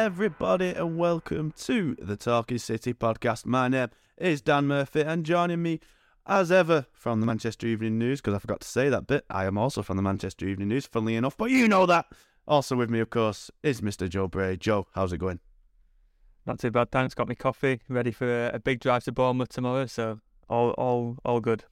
everybody, and welcome to the Talking City podcast. My name is Dan Murphy, and joining me, as ever, from the Manchester Evening News, because I forgot to say that bit, I am also from the Manchester Evening News, funnily enough, but you know that. Also with me, of course, is Mr. Joe Bray. Joe, how's it going? Not too bad, thanks. Got me coffee, ready for a, big drive to Bournemouth tomorrow, so all all all good.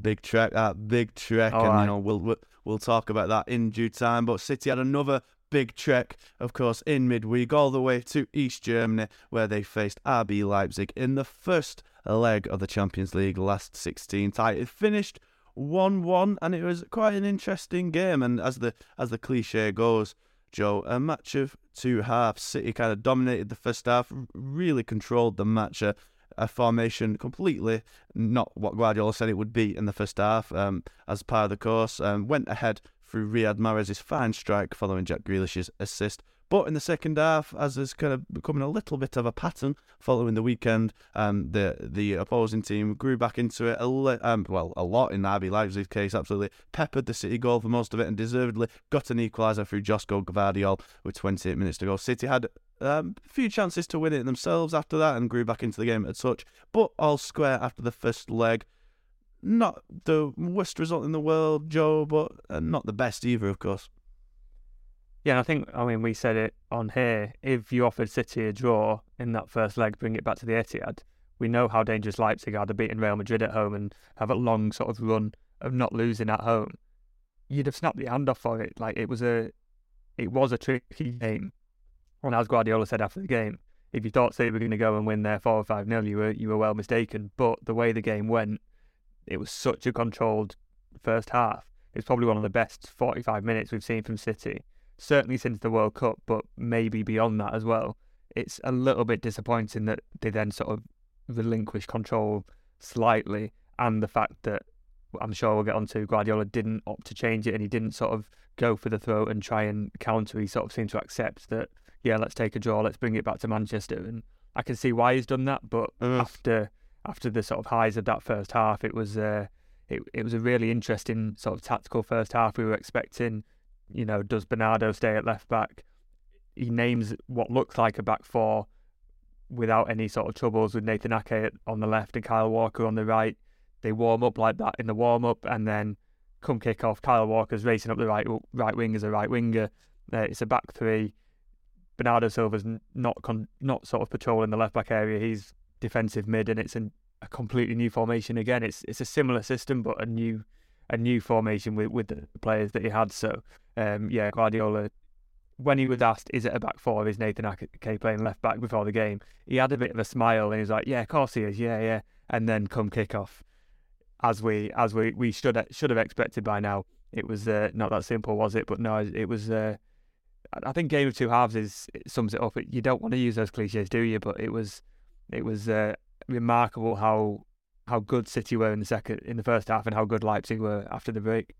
Big trek, that big trek, All and right. you know we'll, we'll we'll talk about that in due time. But City had another big trek, of course, in midweek, all the way to East Germany, where they faced RB Leipzig in the first leg of the Champions League last 16 tie. It finished one-one, and it was quite an interesting game. And as the as the cliche goes. Joe, a match of two halves. City kind of dominated the first half, really controlled the match. A, a formation completely not what Guardiola said it would be in the first half um, as part of the course. Um, went ahead through Riyad Mahrez's fine strike following Jack Grealish's assist. But in the second half, as is kind of becoming a little bit of a pattern following the weekend, um, the the opposing team grew back into it a li- um, well a lot in RB Leipzig's case. Absolutely peppered the City goal for most of it and deservedly got an equaliser through Josko Gvardiol with 28 minutes to go. City had um, a few chances to win it themselves after that and grew back into the game at such, but all square after the first leg. Not the worst result in the world, Joe, but uh, not the best either, of course. Yeah, I think I mean we said it on here. If you offered City a draw in that first leg, bring it back to the Etihad, we know how dangerous Leipzig are to beating Real Madrid at home and have a long sort of run of not losing at home. You'd have snapped the hand off for it. Like it was a, it was a tricky game. And as Guardiola said after the game, if you thought City were going to go and win there four or five nil, you were you were well mistaken. But the way the game went, it was such a controlled first half. It's probably one of the best 45 minutes we've seen from City, certainly since the World Cup, but maybe beyond that as well. It's a little bit disappointing that they then sort of relinquish control slightly, and the fact that I'm sure we'll get onto Guardiola didn't opt to change it and he didn't sort of go for the throat and try and counter. He sort of seemed to accept that, yeah, let's take a draw, let's bring it back to Manchester. And I can see why he's done that, but Mm. after after the sort of highs of that first half, it was uh, it it was a really interesting sort of tactical first half. We were expecting, you know, does Bernardo stay at left back? He names what looks like a back four without any sort of troubles with Nathan Ake on the left and Kyle Walker on the right. They warm up like that in the warm up, and then come kick off. Kyle Walker's racing up the right right wing as a right winger. Uh, it's a back three. Bernardo Silva's not con- not sort of patrolling the left back area. He's defensive mid, and it's an, a completely new formation again. It's it's a similar system, but a new a new formation with with the players that he had. So um, yeah, Guardiola. When he was asked, "Is it a back four? Is Nathan Ake playing left back before the game?" He had a bit of a smile and he was like, "Yeah, of course he is. Yeah, yeah." And then come kick off, as we as we we should should have expected by now. It was uh, not that simple, was it? But no, it was. Uh, I- think game of two halves is it sums it up. You don't want to use those cliches, do you? But it was it was uh, remarkable how how good City were in the second in the first half and how good Leipzig were after the break.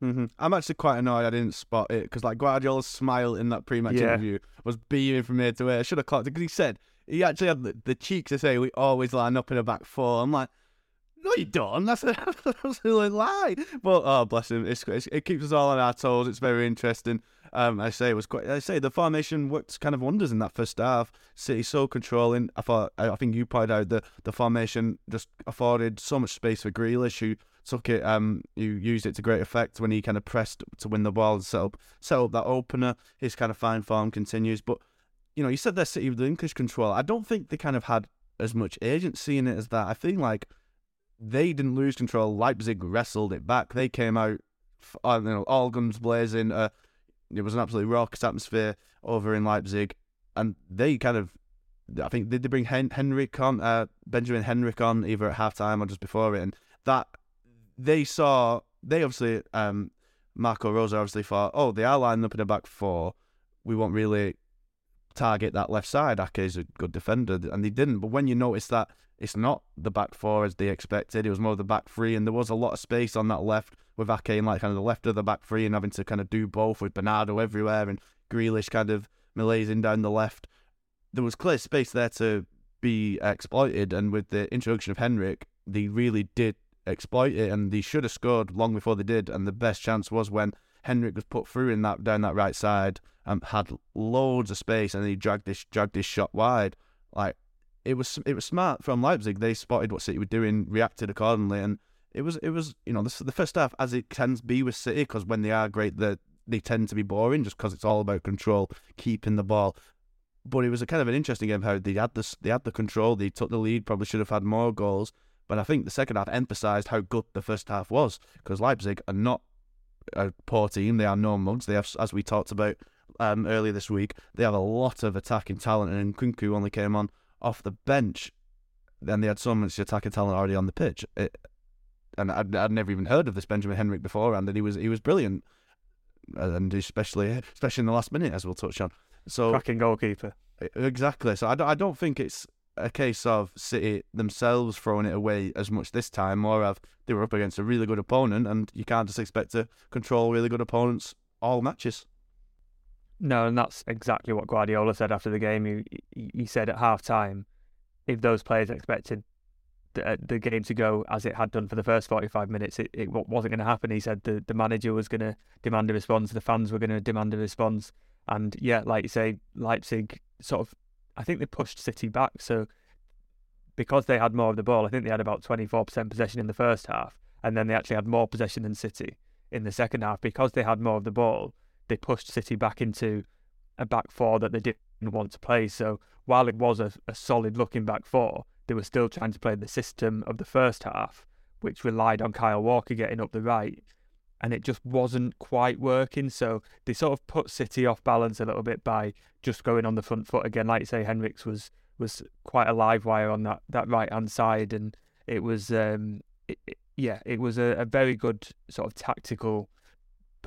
hmm I'm actually quite annoyed I didn't spot it because like Guardiola's smile in that pre-match Yeah. interview was beaming from ear to ear. I should have clocked it because he said he actually had the, the cheek to say we always line up in a back four. I'm like, no, you don't. That's a absolute lie. But oh, bless him, it's, it's, it keeps us all on our toes. It's very interesting. Um, I say it was quite. I say the formation worked kind of wonders in that first half. City so controlling. I thought. I, I think you pointed out the the formation just afforded so much space for Grealish, who took it. Um, who used it to great effect when he kind of pressed to win the ball and set up set up that opener. His kind of fine form continues. But you know, you said their City with the English control. I don't think they kind of had as much agency in it as that. I feel like they didn't lose control. Leipzig wrestled it back. They came out, you know, all guns blazing. Uh, it was an absolutely raucous atmosphere over in Leipzig, and they kind of, I think, did they bring Hen- Henrichs on, uh, Benjamin Henrichs on either at halftime or just before it, and that they saw, they obviously, um, Marco Rose obviously thought, oh, they are lining up in a back four. We won't really target that left side. Ake is a good defender, and they didn't. But when you notice that it's not the back four as they expected, it was more the back three, and there was a lot of space on that left with Ake in like kind of the left of the back three and having to kind of do both with Bernardo everywhere and Grealish kind of malaising down the left. There was clear space there to be exploited, and with the introduction of Henrichs, they really did exploit it, and they should have scored long before they did. And the best chance was when Henrichs was put through in that down that right side and had loads of space, and he dragged this dragged his shot wide. Like it was it was smart from Leipzig. They spotted what City were doing, reacted accordingly, and it was it was you know this the first half as it tends to be with City because when they are great, they they tend to be boring just because it's all about control, keeping the ball. But it was a kind of an interesting game how they had this they had the control, they took the lead, probably should have had more goals. But I think the second half emphasised how good the first half was because Leipzig are not a poor team. They are no mugs. They have, as we talked about um, earlier this week, they have a lot of attacking talent, and Nkunku only came on off the bench. Then they had so much attacking talent already on the pitch. It, and I'd, I'd never even heard of this Benjamin Henrichs beforehand, and he was he was brilliant, and especially especially in the last minute, as we'll touch on. So cracking goalkeeper. Exactly. So I don't, I don't think it's a case of City themselves throwing it away as much this time, more of they were up against a really good opponent, and you can't just expect to control really good opponents all matches. No, and that's exactly what Guardiola said after the game. He he said at half time, if those players expected the, uh, the game to go as it had done for the first 45 minutes, it, it wasn't going to happen. He said the, the manager was going to demand a response, the fans were going to demand a response. And yeah, like you say, Leipzig sort of I think they pushed City back. So because they had more of the ball, I think they had about 24% possession in the first half, and then they actually had more possession than City in the second half. Because they had more of the ball, they pushed City back into a back four that they didn't want to play. So while it was a, a solid looking back four, they were still trying to play the system of the first half, which relied on Kyle Walker getting up the right. And it just wasn't quite working. So they sort of put City off balance a little bit by just going on the front foot again. Like you say, Henrichs was was quite a live wire on that, that right hand side, and it was um, it, yeah, it was a, a, very good sort of tactical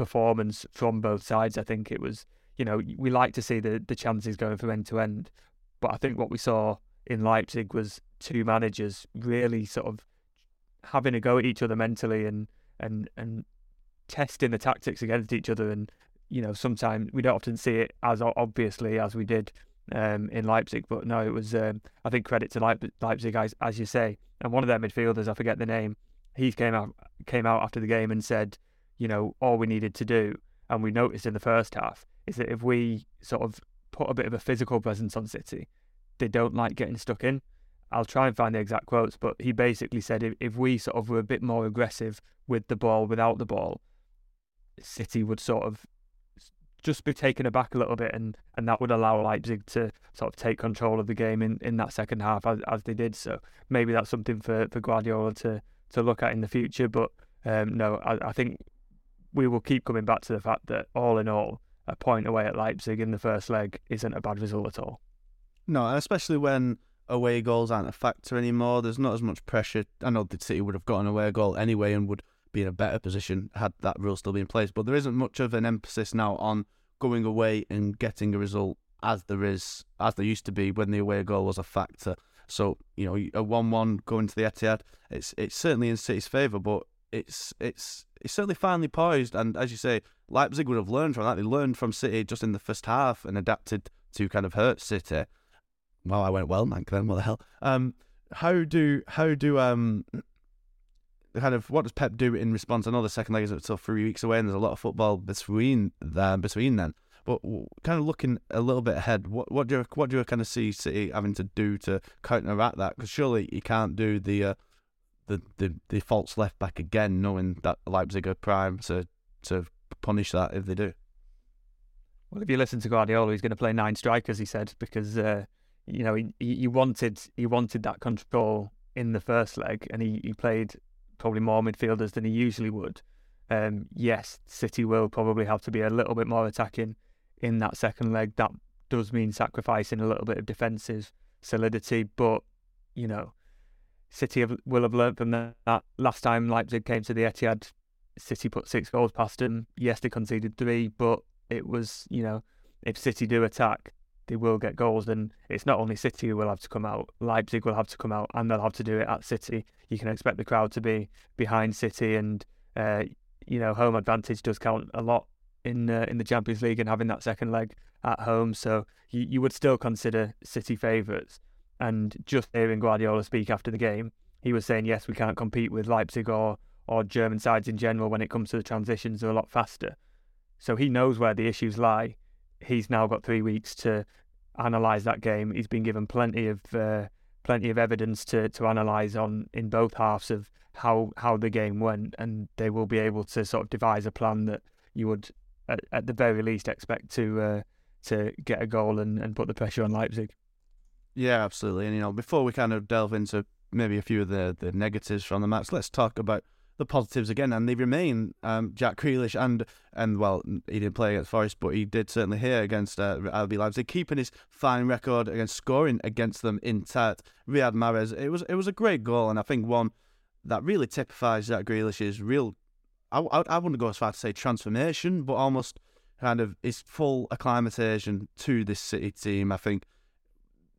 performance from both sides. I think it was you know we like to see the the chances going from end to end, but I think what we saw in Leipzig was two managers really sort of having a go at each other mentally and and and testing the tactics against each other and you know, sometimes we don't often see it as obviously as we did um, in Leipzig. But no, it was, um, I think, credit to Leipzig, as, as you say. And one of their midfielders, I forget the name, he came out came out after the game and said, you know, all we needed to do, and we noticed in the first half, is that if we sort of put a bit of a physical presence on City, they don't like getting stuck in. I'll try and find the exact quotes, but he basically said if, if we sort of were a bit more aggressive with the ball, without the ball, City would sort of just be taken aback a little bit, and, and that would allow Leipzig to sort of take control of the game in, in that second half as, as they did. So maybe that's something for, for Guardiola to, to look at in the future. But um, no, I, I think we will keep coming back to the fact that all in all, a point away at Leipzig in the first leg isn't a bad result at all. No, especially when away goals aren't a factor anymore. There's not as much pressure. I know the City would have gotten away goal anyway and would be in a better position had that rule still been in place. But there isn't much of an emphasis now on going away and getting a result as there is as there used to be when the away goal was a factor. So you know a one-one going to the Etihad, it's it's certainly in City's favour, but it's it's it's certainly finally poised. And as you say, Leipzig would have learned from that. They learned from City just in the first half and adapted to kind of hurt City. Well, I went well, man. Then what the hell? Um, how do how do um kind of what does Pep do in response? I know the second leg is still three weeks away, and there's a lot of football between then. Between then, but kind of looking a little bit ahead, what what do you what do you kind of see City having to do to counteract that? Because surely you can't do the uh, the the the false left back again, knowing that Leipzig are prime to to punish that if they do. Well, if you listen to Guardiola, he's going to play nine strikers. He said because uh, you know he, he wanted he wanted that control in the first leg, and he, he played probably more midfielders than he usually would. Um, yes, City will probably have to be a little bit more attacking in that second leg. That does mean sacrificing a little bit of defensive solidity, but you know, City have, will have learned from that. that. Last time Leipzig came to the Etihad, City put six goals past them. Yes, they conceded three, but it was you know, if City do attack, they will get goals. And it's not only City who will have to come out, Leipzig will have to come out and they'll have to do it at City. You can expect the crowd to be behind City and, uh, you know, home advantage does count a lot in uh, in the Champions League and having that second leg at home. So you, you would still consider City favourites. And just hearing Guardiola speak after the game, he was saying, yes, we can't compete with Leipzig or, or German sides in general when it comes to the transitions. They're a lot faster. So he knows where the issues lie. He's now got three weeks to analyze that game. He's been given plenty of uh, plenty of evidence to to analyze on in both halves of how how the game went, and they will be able to sort of devise a plan that you would at, at the very least expect to uh, to get a goal and, and put the pressure on Leipzig. Yeah, absolutely. And you know, before we kind of delve into maybe a few of the the negatives from the match, let's talk about the positives again, and they remain. Um, Jack Grealish and and well, he didn't play against Forest, but he did certainly here against uh, RB Leipzig, keeping his fine record against scoring against them intact. Riyad Mahrez, it was it was a great goal, and I think one that really typifies Jack Grealish's real. I, I, I wouldn't go as far to say transformation, but almost kind of his full acclimatization to this City team. I think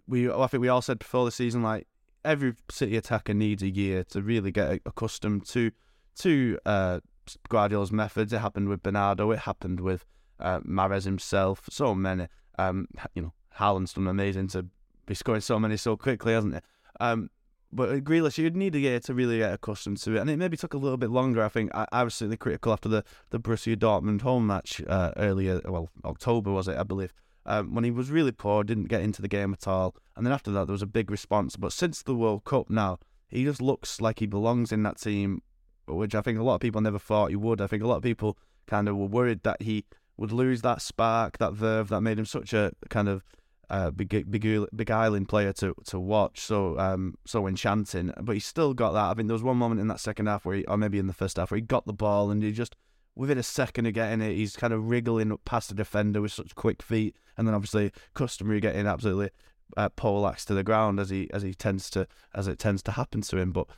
we I think we all said before the season like every City attacker needs a year to really get accustomed to to uh, Guardiola's methods. It happened with Bernardo. It happened with uh, Mahrez himself. So many. Um, you know, Haaland's done amazing to be scoring so many so quickly, hasn't it? Um, but Grealish, you'd need a year to really get accustomed to it, and it maybe took a little bit longer. I think I, I was certainly critical after the the Borussia Dortmund home match uh, earlier. Well, October was it? I believe. Um, when he was really poor, didn't get into the game at all, and then after that there was a big response. But since the World Cup now, he just looks like he belongs in that team which I think a lot of people never thought he would. I think a lot of people kind of were worried that he would lose that spark, that verve that made him such a kind of uh, beguiling player to to watch, so um, so enchanting. But he still got that. I think there was one moment in that second half where, he, or maybe in the first half, where he got the ball and he just within a second of getting it, he's kind of wriggling past the defender with such quick feet, and then obviously customary getting absolutely uh, poleaxed to the ground as he as he tends to as it tends to happen to him. But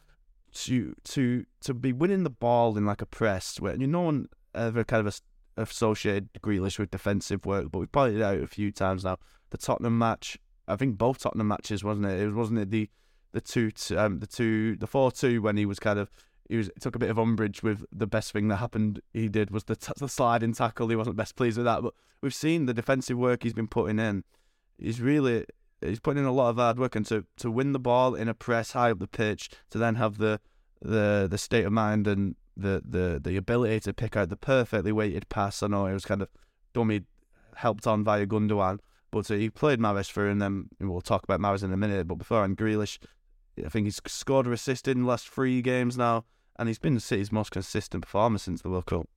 to to to be winning the ball in like a press where you no one ever kind of associated Grealish with defensive work, but we've pointed out a few times now. The Tottenham match, I think both Tottenham matches, wasn't it? It wasn't it the the two um the two the four two when he was kind of he was took a bit of umbrage with the best thing that happened he did was the, t- the sliding tackle he wasn't best pleased with that but we've seen the defensive work he's been putting in he's really he's putting in a lot of hard work, and to, to win the ball in a press high up the pitch, to then have the the the state of mind and the, the, the ability to pick out the perfectly weighted pass. I know it was kind of dummy helped on via Gundogan, but uh, he played Mahrez through, and then we'll talk about Mahrez in a minute. But before and Grealish, I think he's scored or assisted in the last three games now, and he's been the City's most consistent performer since the World Cup.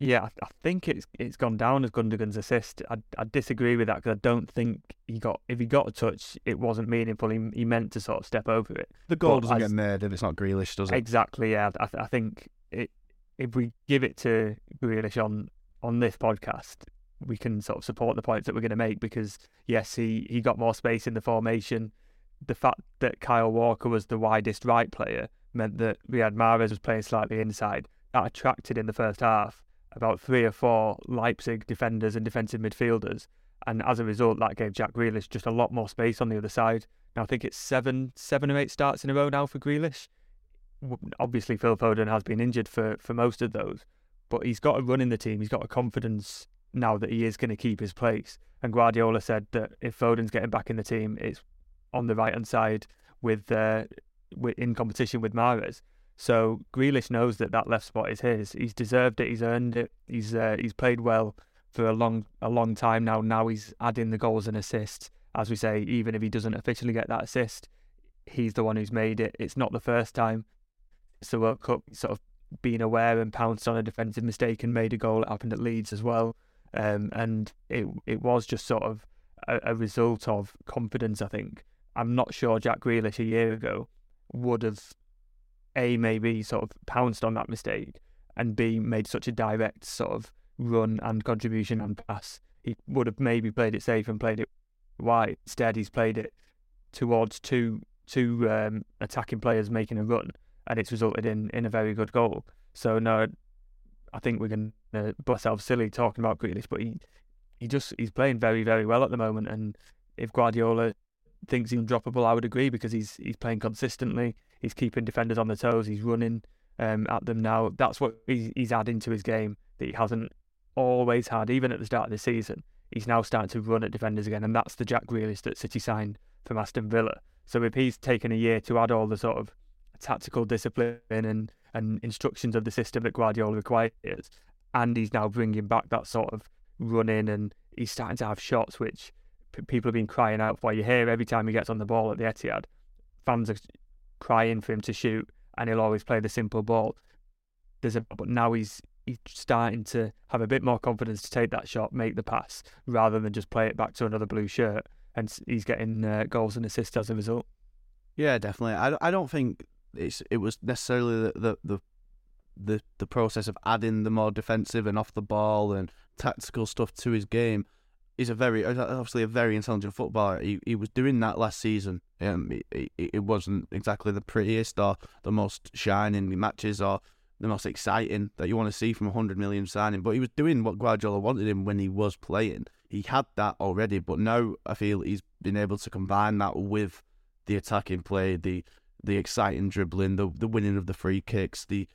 Yeah, I think it's it's gone down as Gundogan's assist. I I disagree with that because I don't think he got if he got a touch, it wasn't meaningful. He he meant to sort of step over it. The goal but doesn't as, get made if it's not Grealish, does it? Exactly. Yeah, I I think it if we give it to Grealish on on this podcast, we can sort of support the points that we're going to make because yes, he he got more space in the formation. The fact that Kyle Walker was the widest right player meant that Riyad Mahrez was playing slightly inside. That attracted in the first half about three or four Leipzig defenders and defensive midfielders. And as a result, that gave Jack Grealish just a lot more space on the other side. Now, I think it's seven, seven or eight starts in a row now for Grealish. Obviously, Phil Foden has been injured for, for most of those, but he's got a run in the team. He's got a confidence now that he is going to keep his place. And Guardiola said that if Foden's getting back in the team, it's on the right hand side with, uh, in competition with Mahrez. So Grealish knows that that left spot is his. He's deserved it. He's earned it. He's uh, he's played well for a long a long time now. Now he's adding the goals and assists. As we say, even if he doesn't officially get that assist, he's the one who's made it. It's not the first time. It's the World Cup. Sort of being aware and pounced on a defensive mistake and made a goal. It happened at Leeds as well, um, and it it was just sort of a, a result of confidence. I think. I'm not sure Jack Grealish a year ago would have a maybe sort of pounced on that mistake, and B made such a direct sort of run and contribution and pass. He would have maybe played it safe and played it wide. Instead, he's played it towards two two um, attacking players making a run, and it's resulted in in a very good goal. So no, I think we're going to ourselves silly talking about Grealish, but he he just he's playing very very well at the moment. And if Guardiola thinks he's undroppable, I would agree because he's he's playing consistently. He's keeping defenders on the toes. He's running um, at them now. That's what he's, he's adding to his game that he hasn't always had, even at the start of the season. He's now starting to run at defenders again, and that's the Jack Grealish that City signed from Aston Villa. So if he's taken a year to add all the sort of tactical discipline and, and instructions of the system that Guardiola requires, and he's now bringing back that sort of running, and he's starting to have shots which people have been crying out for. You hear every time he gets on the ball at the Etihad, fans are crying for him to shoot, and he'll always play the simple ball. There's a but now he's he's starting to have a bit more confidence to take that shot, make the pass, rather than just play it back to another blue shirt. And he's getting uh, goals and assists as a result. Yeah, definitely. I, I don't think it's it was necessarily the, the the the the process of adding the more defensive and off the ball and tactical stuff to his game. He's a very obviously a very intelligent footballer. He he was doing that last season. Um, it, it, it wasn't exactly the prettiest or the most shining matches or the most exciting that you want to see from a hundred million signing, but he was doing what Guardiola wanted him when he was playing. He had that already, but now I feel he's been able to combine that with the attacking play, the the exciting dribbling, the the winning of the free kicks, the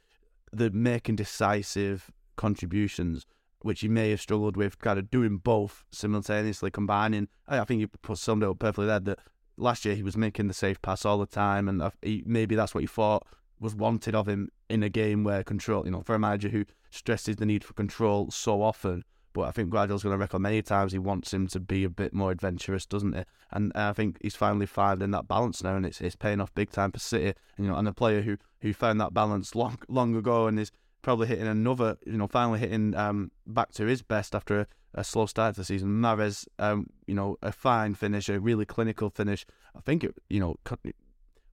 the making decisive contributions, which he may have struggled with, kind of doing both simultaneously, combining. I think you put summed it up perfectly there. That last year he was making the safe pass all the time, and he, maybe that's what he thought was wanted of him in a game where control, you know, for a manager who stresses the need for control so often. But I think Guardiola's going to record many times he wants him to be a bit more adventurous, doesn't he? And uh, I think he's finally finding that balance now, and it's it's paying off big time for City. You know, and a player who who found that balance long long ago and is probably hitting another, you know, finally hitting um back to his best after a, a slow start to the season. Mahrez, um, you know, a fine finish, a really clinical finish. I think it, you know,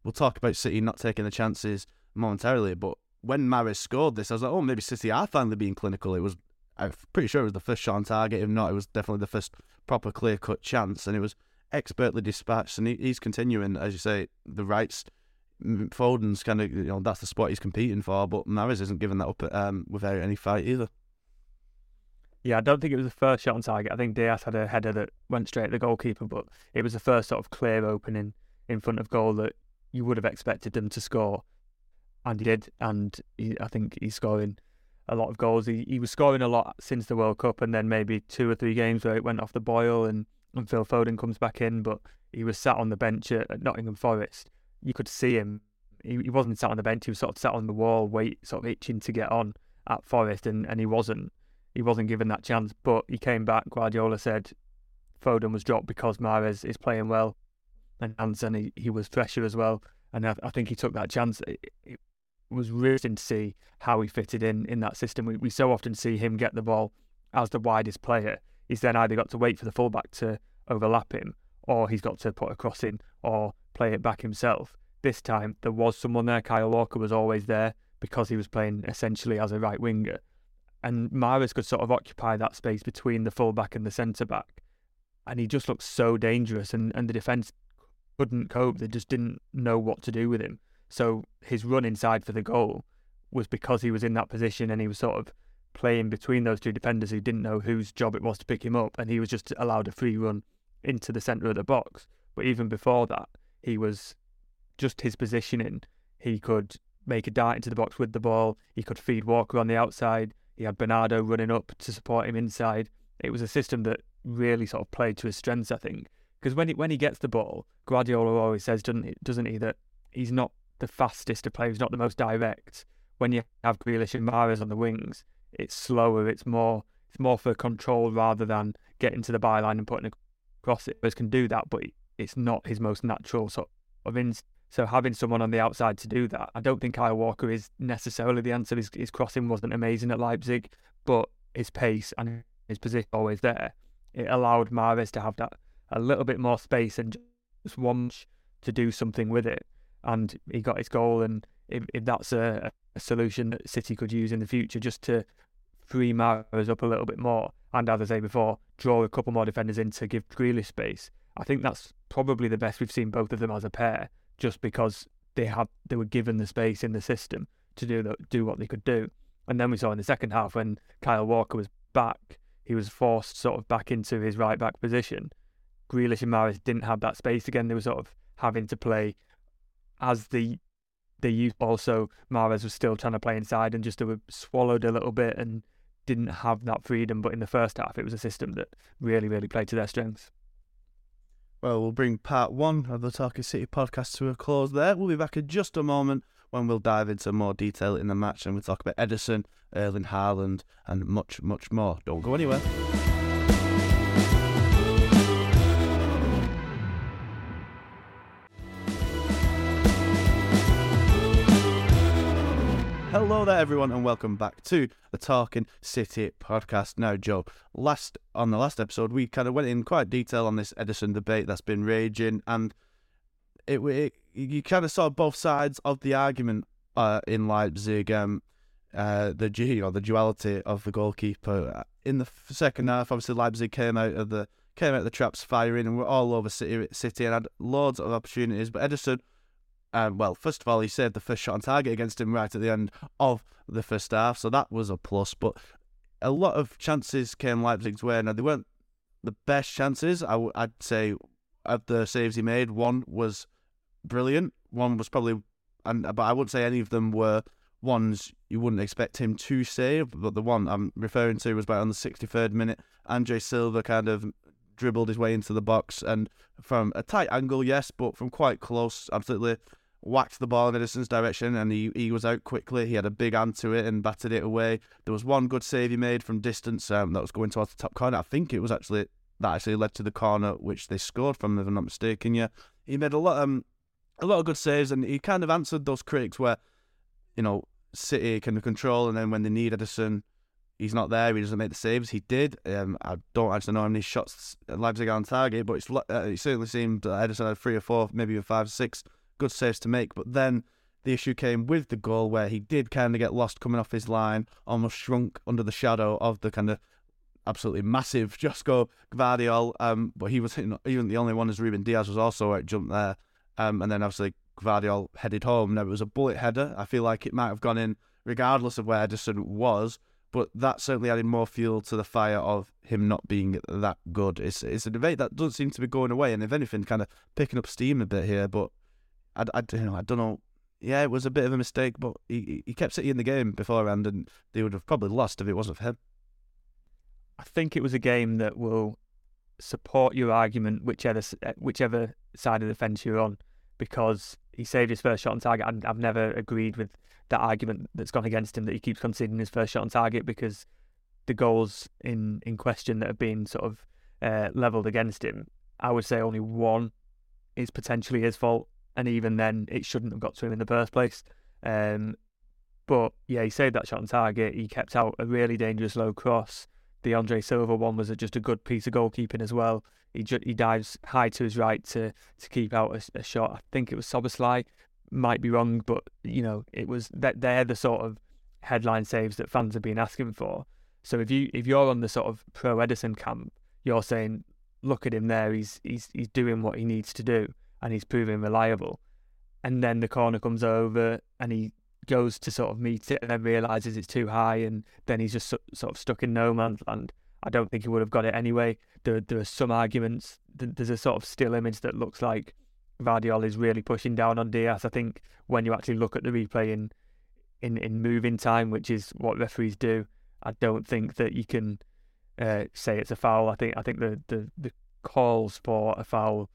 we'll talk about City not taking the chances momentarily, but when Mahrez scored this, I was like, oh, maybe City are finally being clinical. It was, I'm pretty sure it was the first shot on target. If not, it was definitely the first proper clear cut chance, and it was expertly dispatched. And he, he's continuing, as you say, the rights. Foden's kind of, you know, that's the spot he's competing for, but Mahrez isn't giving that up um, without any fight either. Yeah, I don't think it was the first shot on target. I think Dias had a header that went straight at the goalkeeper, but it was the first sort of clear opening in front of goal that you would have expected them to score and he did, and he, I think he's scoring a lot of goals. He he was scoring a lot since the World Cup, and then maybe two or three games where it went off the boil, and, and Phil Foden comes back in, but he was sat on the bench at, at Nottingham Forest. You could see him. He, he wasn't sat on the bench. He was sort of sat on the wall, wait, sort of itching to get on at Forest, and, and he wasn't. He wasn't given that chance, but he came back. Guardiola said Foden was dropped because Mahrez is playing well, and Hansen he, he was fresher as well. And I, I think he took that chance. It, it, was really interesting to see how he fitted in in that system. We, we so often see him get the ball as the widest player. He's then either got to wait for the fullback to overlap him, or he's got to put a cross in or play it back himself. This time there was someone there. Kyle Walker was always there because he was playing essentially as a right winger, and Mahrez could sort of occupy that space between the fullback and the centre back, and he just looked so dangerous. And and the defence couldn't cope. They just didn't know what to do with him. So his run inside for the goal was because he was in that position and he was sort of playing between those two defenders who didn't know whose job it was to pick him up, and he was just allowed a free run into the centre of the box. But even before that, he was just his positioning. He could make a dart into the box with the ball. He could feed Walker on the outside. He had Bernardo running up to support him inside. It was a system that really sort of played to his strengths, I think. Because when he, when he gets the ball, Guardiola always says, doesn't he, doesn't he, that he's not the fastest to play, he's not the most direct. When you have Grealish and Mahrez on the wings, it's slower, it's more it's more for control rather than getting to the byline and putting across it. Whereas can do that, but it's not his most natural sort of in. So having someone on the outside to do that, I don't think Kyle Walker is necessarily the answer. His, his crossing wasn't amazing at Leipzig, but his pace and his position always there. It allowed Mahrez to have that a little bit more space and just one to do something with it and he got his goal. And if, if that's a, a solution that City could use in the future, just to free Mahrez up a little bit more, and as I say before, draw a couple more defenders in to give Grealish space. I think that's probably the best we've seen both of them as a pair, just because they had they were given the space in the system to do the, do what they could do. And then we saw in the second half when Kyle Walker was back, he was forced sort of back into his right back position. Grealish and Mahrez didn't have that space again. They were sort of having to play as the they used also Mahrez was still trying to play inside and just were swallowed a little bit and didn't have that freedom. But in the first half, it was a system that really, really played to their strengths. Well, we'll bring part one of the Talking City podcast to a close there. We'll be back in just a moment when we'll dive into more detail in the match and we'll talk about Ederson, Erling Haaland, and much, much more. Don't go anywhere. Hello there, everyone, and welcome back to the Talking City podcast. Now, Joe, last on the last episode, we kind of went in quite detail on this Ederson debate that's been raging, and it, it you kind of saw both sides of the argument uh, in Leipzig. Um, uh, the G or the duality of the goalkeeper in the second half. Obviously, Leipzig came out of the came out of the traps firing, and we're all over City, City and had loads of opportunities. But Ederson um, well, first of all, he saved the first shot on target against him right at the end of the first half, so that was a plus. But a lot of chances came Leipzig's way. Now, they weren't the best chances. i w- I'd say of the saves he made, one was brilliant. One was probably, and but I wouldn't say any of them were ones you wouldn't expect him to save. But the one I'm referring to was about on the 63rd minute. Andre Silva kind of dribbled his way into the box and from a tight angle, yes, but from quite close, absolutely whacked the ball in Ederson's direction and he, he was out quickly. He had a big hand to it and batted it away. There was one good save he made from distance um, that was going towards the top corner. I think it was actually that actually led to the corner which they scored from, if I'm not mistaken. Yeah, he made a lot um a lot of good saves and he kind of answered those critics where you know City can control and then when they need Ederson. He's not there. He doesn't make the saves. He did. Um, I don't actually know how many shots Leipzig on target, but it's, uh, it certainly seemed Ederson had three or four, maybe even five, six good saves to make. But then the issue came with the goal where he did kind of get lost coming off his line, almost shrunk under the shadow of the kind of absolutely massive Josko Gvardiol. Um, but he was even the only one as Ruben Dias was also out jumped there. Um, and then obviously Gvardiol headed home. Now it was a bullet header. I feel like it might have gone in regardless of where Ederson was. But that certainly added more fuel to the fire of him not being that good. It's it's a debate that doesn't seem to be going away, and if anything, kind of picking up steam a bit here. But I, I, you know, I don't know. Yeah, it was a bit of a mistake, but he he kept City in the game beforehand, and they would have probably lost if it wasn't for him. I think it was a game that will support your argument, whichever eh, whichever side of the fence you're on, because he saved his first shot on target. And I've never agreed with that argument that's gone against him that he keeps conceding his first shot on target because the goals in in question that have been sort of uh, leveled against him, I would say only one is potentially his fault, and even then, it shouldn't have got to him in the first place. Um, but yeah, he saved that shot on target. He kept out a really dangerous low cross. The Andre Silva one was just a good piece of goalkeeping as well. He ju- he dives high to his right to to keep out a, a shot. I think it was Szoboszlai. Might be wrong, but you know it was that they're the sort of headline saves that fans have been asking for. So if you if you're on the sort of pro Ederson camp, you're saying, look at him there. He's he's he's doing what he needs to do and he's proving reliable. And then the corner comes over and he goes to sort of meet it and then realizes it's too high and then he's just so, sort of stuck in no man's land. I don't think he would have got it anyway. There, there are some arguments. There's a sort of still image that looks like Gvardiol is really pushing down on Dias. I think when you actually look at the replay in, in, in moving time, which is what referees do, I don't think that you can uh, say it's a foul. I think I think the, the, the calls for a foul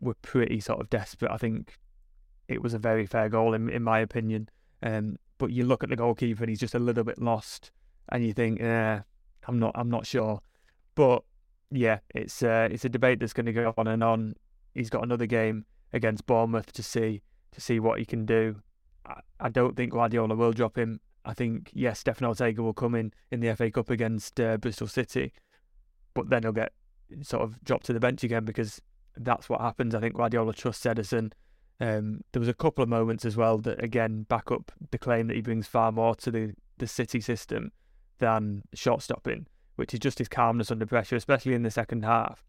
were pretty sort of desperate. I think it was a very fair goal in in my opinion. Um, but you look at the goalkeeper and he's just a little bit lost, and you think, eh, I'm not, I'm not sure. But yeah, it's uh, it's a debate that's going to go on and on. He's got another game against Bournemouth to see to see what he can do. I, I don't think Guardiola will drop him. I think yes, Stefan Ortega will come in in the FA Cup against uh, Bristol City, but then he'll get sort of dropped to the bench again because that's what happens. I think Guardiola trusts Ederson. Um, there was a couple of moments as well that again back up the claim that he brings far more to the, the City system than shot stopping, which is just his calmness under pressure, especially in the second half.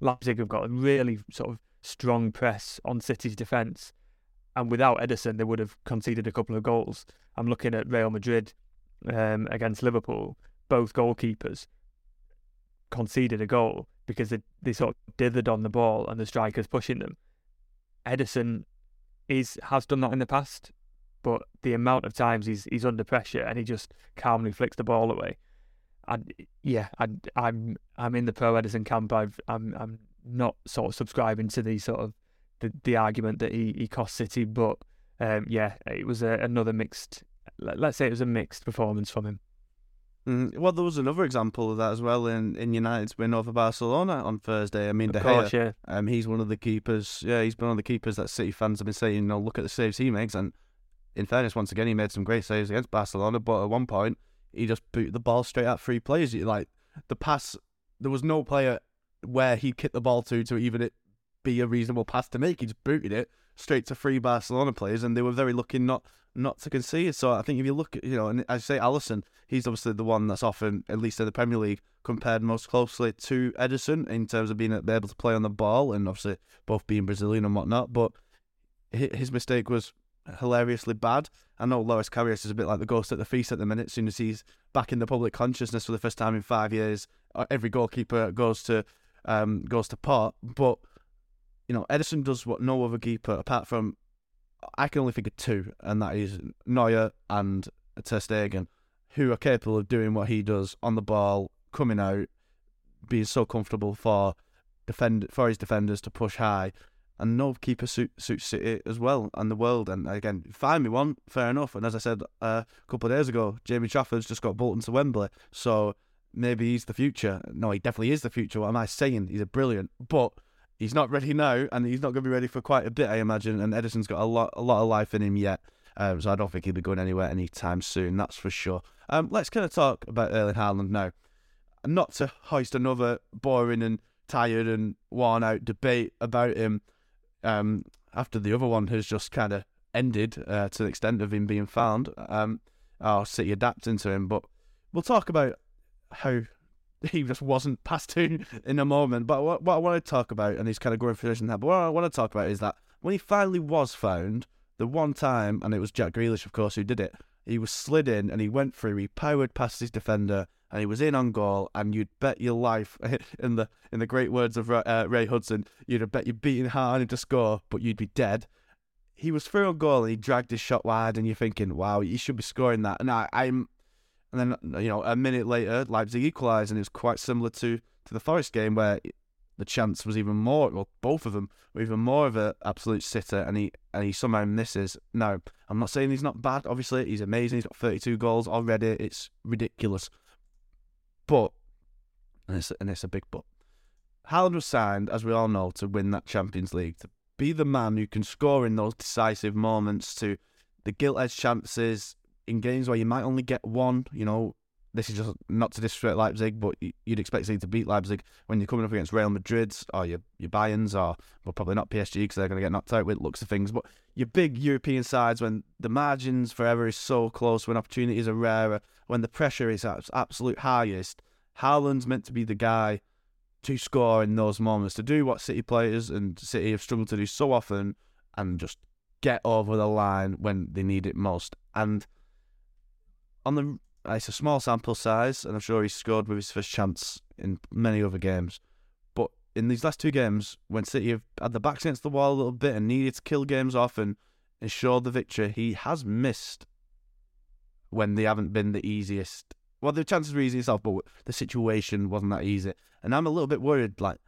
Leipzig have got a really sort of strong press on City's defence, and without Ederson, they would have conceded a couple of goals. I'm looking at Real Madrid um, against Liverpool. Both goalkeepers conceded a goal because they, they sort of dithered on the ball and the strikers pushing them. Ederson is has done that in the past, but the amount of times he's he's under pressure and he just calmly flicks the ball away. And yeah, I, I'm I'm in the pro Ederson camp. I've I'm I'm not sort of subscribing to the sort of the, the argument that he, he cost City, but um, yeah, it was a, another mixed. Let's say it was a mixed performance from him. Mm, well, there was another example of that as well in, in United's win over Barcelona on Thursday. I mean, Of De course, Gea, yeah. um, he's one of the keepers. Yeah, he's one of the keepers that City fans have been saying, you know, look at the saves he makes. And in fairness, once again, he made some great saves against Barcelona. But at one point, he just booted the ball straight at three players. Like the pass, there was no player where he kicked the ball to to even it be a reasonable pass to make. He just booted it straight to three Barcelona players, and they were very lucky not not to concede. So I think if you look at, you know, and I say Alisson, he's obviously the one that's often, at least in the Premier League, compared most closely to Ederson in terms of being able to play on the ball and obviously both being Brazilian and whatnot. But his mistake was hilariously bad. I know Loris Karius is a bit like the ghost at the feast at the minute. As soon as he's back in the public consciousness for the first time in five years, uh, every goalkeeper goes to um, goes to pot. But you know, Ederson does what no other keeper, apart from I can only think of two, and that is Neuer and Ter Stegen, who are capable of doing what he does on the ball, coming out, being so comfortable for defend for his defenders to push high. And no keeper suit, suits City as well and the world. And again, find me one, fair enough. And as I said uh, a couple of days ago, Jamie Trafford's just got Bolton to Wembley, so maybe he's the future. No, he definitely is the future. What am I saying? He's a brilliant, but he's not ready now, and he's not going to be ready for quite a bit, I imagine. And Ederson's got a lot, a lot of life in him yet, um, so I don't think he'll be going anywhere anytime soon. That's for sure. Um, let's kind of talk about Erling Haaland now, not to hoist another boring and tired and worn out debate about him. Um, after the other one has just kind of ended uh, to the extent of him being found, um, our City adapting to him. But we'll talk about how he just wasn't passed to in a moment. But what, what I want to talk about, and he's kind of going through this and that, but what I want to talk about is that when he finally was found, the one time, and it was Jack Grealish, of course, who did it, he was slid in and he went through, he powered past his defender, and he was in on goal, and you'd bet your life, in the in the great words of uh, Ray Hudson, you'd have bet you're beating hard to score, but you'd be dead. He was through on goal and he dragged his shot wide, and you're thinking, wow, you should be scoring that. And I, I'm and then you know a minute later, Leipzig equalised, and it was quite similar to to the Forest game where the chance was even more. Well, both of them were even more of an absolute sitter, and he and he somehow misses. Now, I'm not saying he's not bad. Obviously, he's amazing. He's got 32 goals already. It's ridiculous, but and it's and it's a big but. Haaland was signed, as we all know, to win that Champions League, to be the man who can score in those decisive moments, to the gilt edged chances, in games where you might only get one, you know, this is just not to disrespect Leipzig, but you'd expect City to beat Leipzig when you're coming up against Real Madrid or your your Bayerns or well probably not PSG because they're going to get knocked out with looks of things. But your big European sides when the margins forever is so close, when opportunities are rarer, when the pressure is at its absolute highest, Haaland's meant to be the guy to score in those moments, to do what City players and City have struggled to do so often, and just get over the line when they need it most. And on the it's a small sample size, and I'm sure he scored with his first chance in many other games. But in these last two games, when City have had the backs against the wall a little bit and needed to kill games off and ensure the victory, he has missed when they haven't been the easiest. Well, the chances were easy itself, but the situation wasn't that easy. And I'm a little bit worried. Like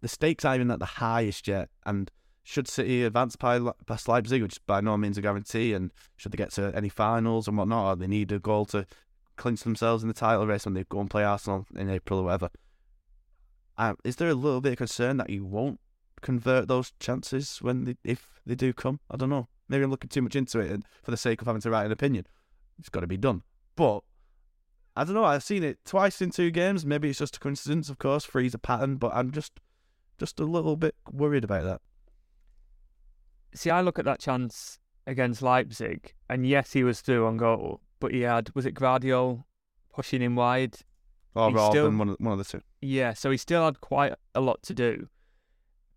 the stakes aren't even at the highest yet, and should City advance past Leipzig, which is by no means a guarantee, and should they get to any finals and whatnot, or they need a goal to clinch themselves in the title race when they go and play Arsenal in April or whatever, um, is there a little bit of concern that you won't convert those chances when they, if they do come? I don't know. Maybe I'm looking too much into it, and for the sake of having to write an opinion, it's got to be done. But I don't know. I've seen it twice in two games. Maybe it's just a coincidence, of course. Freeze a pattern, but I'm just just a little bit worried about that. See, I look at that chance against Leipzig, and yes, he was through on goal, but he had was it Gvardiol pushing him wide? Oh, or He's Robin, still- one, of, one of the two. Yeah, so he still had quite a lot to do.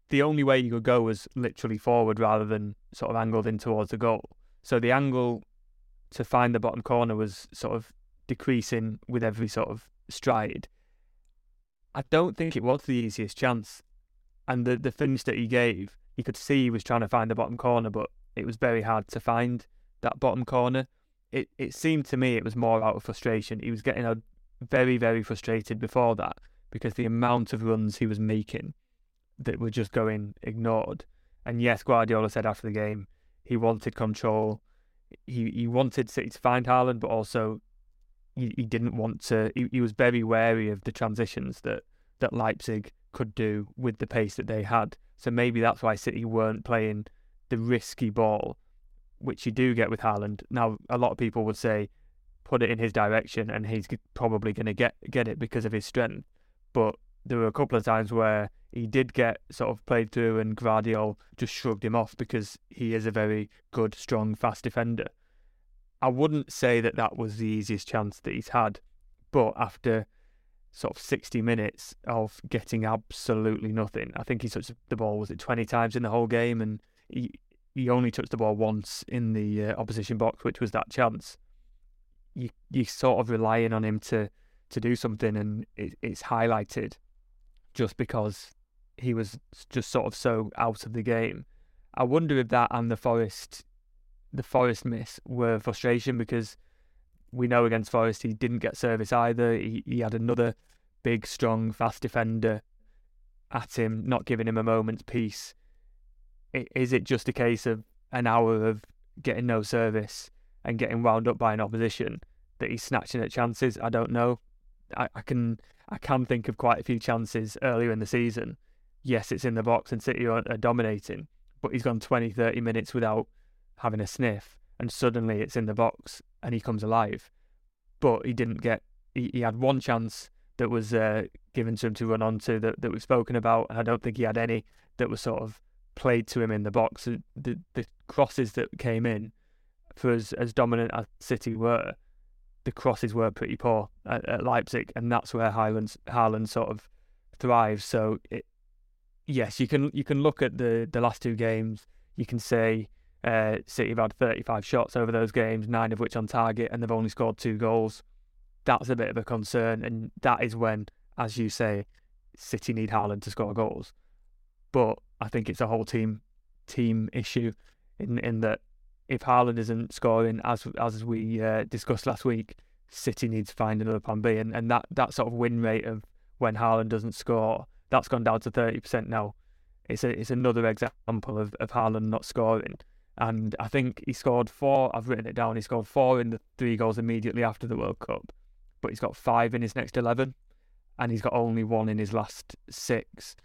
The only way you could go was literally forward rather than sort of angled in towards the goal. So the angle to find the bottom corner was sort of decreasing with every sort of stride. I don't think it was the easiest chance. And the, the finish that he gave, you could see he was trying to find the bottom corner, but it was very hard to find that bottom corner. It it seemed to me it was more out of frustration. He was getting a very, very frustrated before that because the amount of runs he was making that were just going ignored. And yes, Guardiola said after the game he wanted control. He he wanted City to find Haaland, but also he, he didn't want to. He, he was very wary of the transitions that that Leipzig could do with the pace that they had. So maybe that's why City weren't playing the risky ball, which you do get with Haaland. Now, a lot of people would say put it in his direction, and he's probably going to get get it because of his strength. But there were a couple of times where he did get sort of played through, and Gvardiol just shrugged him off because he is a very good, strong, fast defender. I wouldn't say that that was the easiest chance that he's had, but after sort of 60 minutes of getting absolutely nothing, I think he touched the ball was it 20 times in the whole game, and he he only touched the ball once in the uh, opposition box, which was that chance. You you sort of relying on him to to do something, and it, it's highlighted just because he was just sort of so out of the game. I wonder if that and the Forest, the Forest miss were frustration because we know against Forest he didn't get service either. He he had another big, strong, fast defender at him, not giving him a moment's peace. Is it just a case of an hour of getting no service and getting wound up by an opposition that he's snatching at chances? I don't know. I, I can I can think of quite a few chances earlier in the season. Yes, it's in the box and City are, are dominating, but he's gone 20, 30 minutes without having a sniff, and suddenly it's in the box and he comes alive. But he didn't get. He, he had one chance that was uh, given to him to run onto that that we've spoken about, and I don't think he had any that was sort of played to him in the box. The the crosses that came in for as as dominant as City were, the crosses were pretty poor at, at Leipzig, and that's where Highlands Haaland sort of thrives. So it, yes, you can you can look at the the last two games. You can say uh, City have had 35 shots over those games, nine of which on target, and they've only scored two goals. That's a bit of a concern, and that is when, as you say, City need Haaland to score goals. But I think it's a whole team team issue in in that if Haaland isn't scoring as as we uh, discussed last week, City needs to find another plan B, and, and that, that sort of win rate of when Haaland doesn't score, that's gone down to thirty percent now. It's a, it's another example of of Haaland not scoring, and I think he scored four. I've written it down. He scored four in the three goals immediately after the World Cup, but he's got five in his next eleven, and he's got only one in his last six.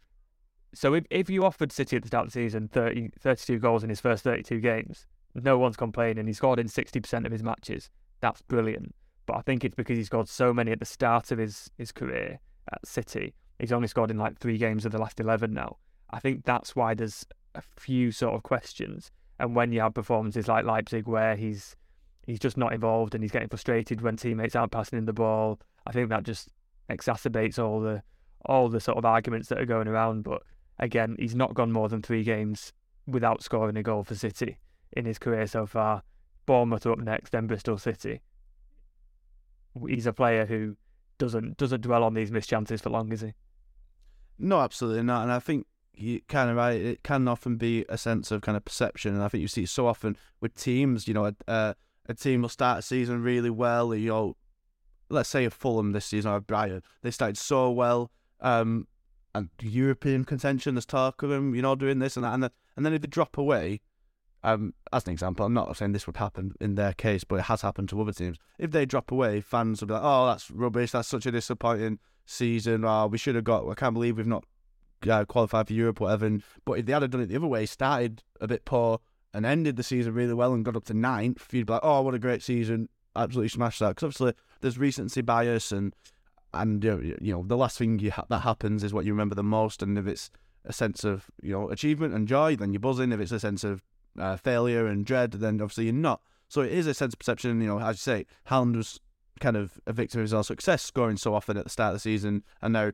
So if, if you offered City at the start of the season 30, 32 goals in his first 32 games, no one's complaining. He scored in 60% of his matches. That's brilliant. But I think it's because he scored so many at the start of his, his career at City. He's only scored in like three games of the last 11 now. I think that's why there's a few sort of questions. And when you have performances like Leipzig where he's he's just not involved and he's getting frustrated when teammates aren't passing in the ball, I think that just exacerbates all the all the sort of arguments that are going around. But again, he's not gone more than three games without scoring a goal for City in his career so far. Bournemouth are up next, then Bristol City. He's a player who doesn't doesn't dwell on these missed chances for long, is he? No, absolutely not. And I think you kind of right. It can often be a sense of kind of perception, and I think you see it so often with teams. You know, a, a team will start a season really well. You know, let's say a Fulham this season or Brighton, they started so well. Um, and European contention, there's talk of them, you know, doing this and that, and then, and then if they drop away, um, as an example, I'm not saying this would happen in their case, but it has happened to other teams. If they drop away, fans will be like, "Oh, that's rubbish. That's such a disappointing season. Oh, we should have got. I can't believe we've not uh, qualified for Europe, whatever." And, but if they had done it the other way, started a bit poor and ended the season really well and got up to ninth, you'd be like, "Oh, what a great season! Absolutely smashed that." Because obviously there's recency bias and and you know the last thing ha- that happens is what you remember the most. And if it's a sense of you know achievement and joy, then you're buzzing. If it's a sense of uh, failure and dread, then obviously you're not. So it is a sense of perception. You know, as you say, Haaland was kind of a victim of his own success, scoring so often at the start of the season, and now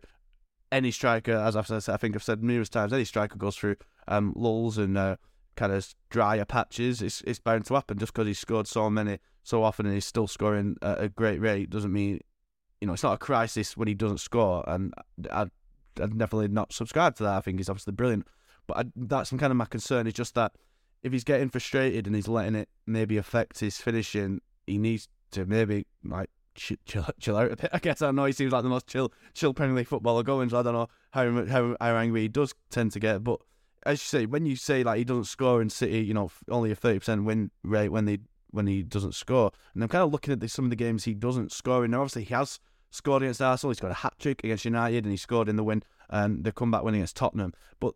any striker, as I've said, I think I've said numerous times, any striker goes through um, lulls and uh, kind of drier patches. It's it's bound to happen just because he's scored so many so often and he's still scoring at a great rate doesn't mean you know it's not a crisis when he doesn't score. And I I definitely not subscribe to that. I think he's obviously brilliant, but I, that's kind of my concern. Is just that if he's getting frustrated and he's letting it maybe affect his finishing, he needs to maybe like chill, chill, out a bit. I guess I know he seems like the most chill chill Premier League footballer going, so I don't know how how, how angry he does tend to get. But as you say, when you say like he doesn't score in City, you know, only a thirty percent win rate when they when he doesn't score, and I'm kind of looking at some of the games he doesn't score in. Obviously, he has scored against Arsenal. He's got a hat trick against United, and he scored in the win and the comeback win against Tottenham. But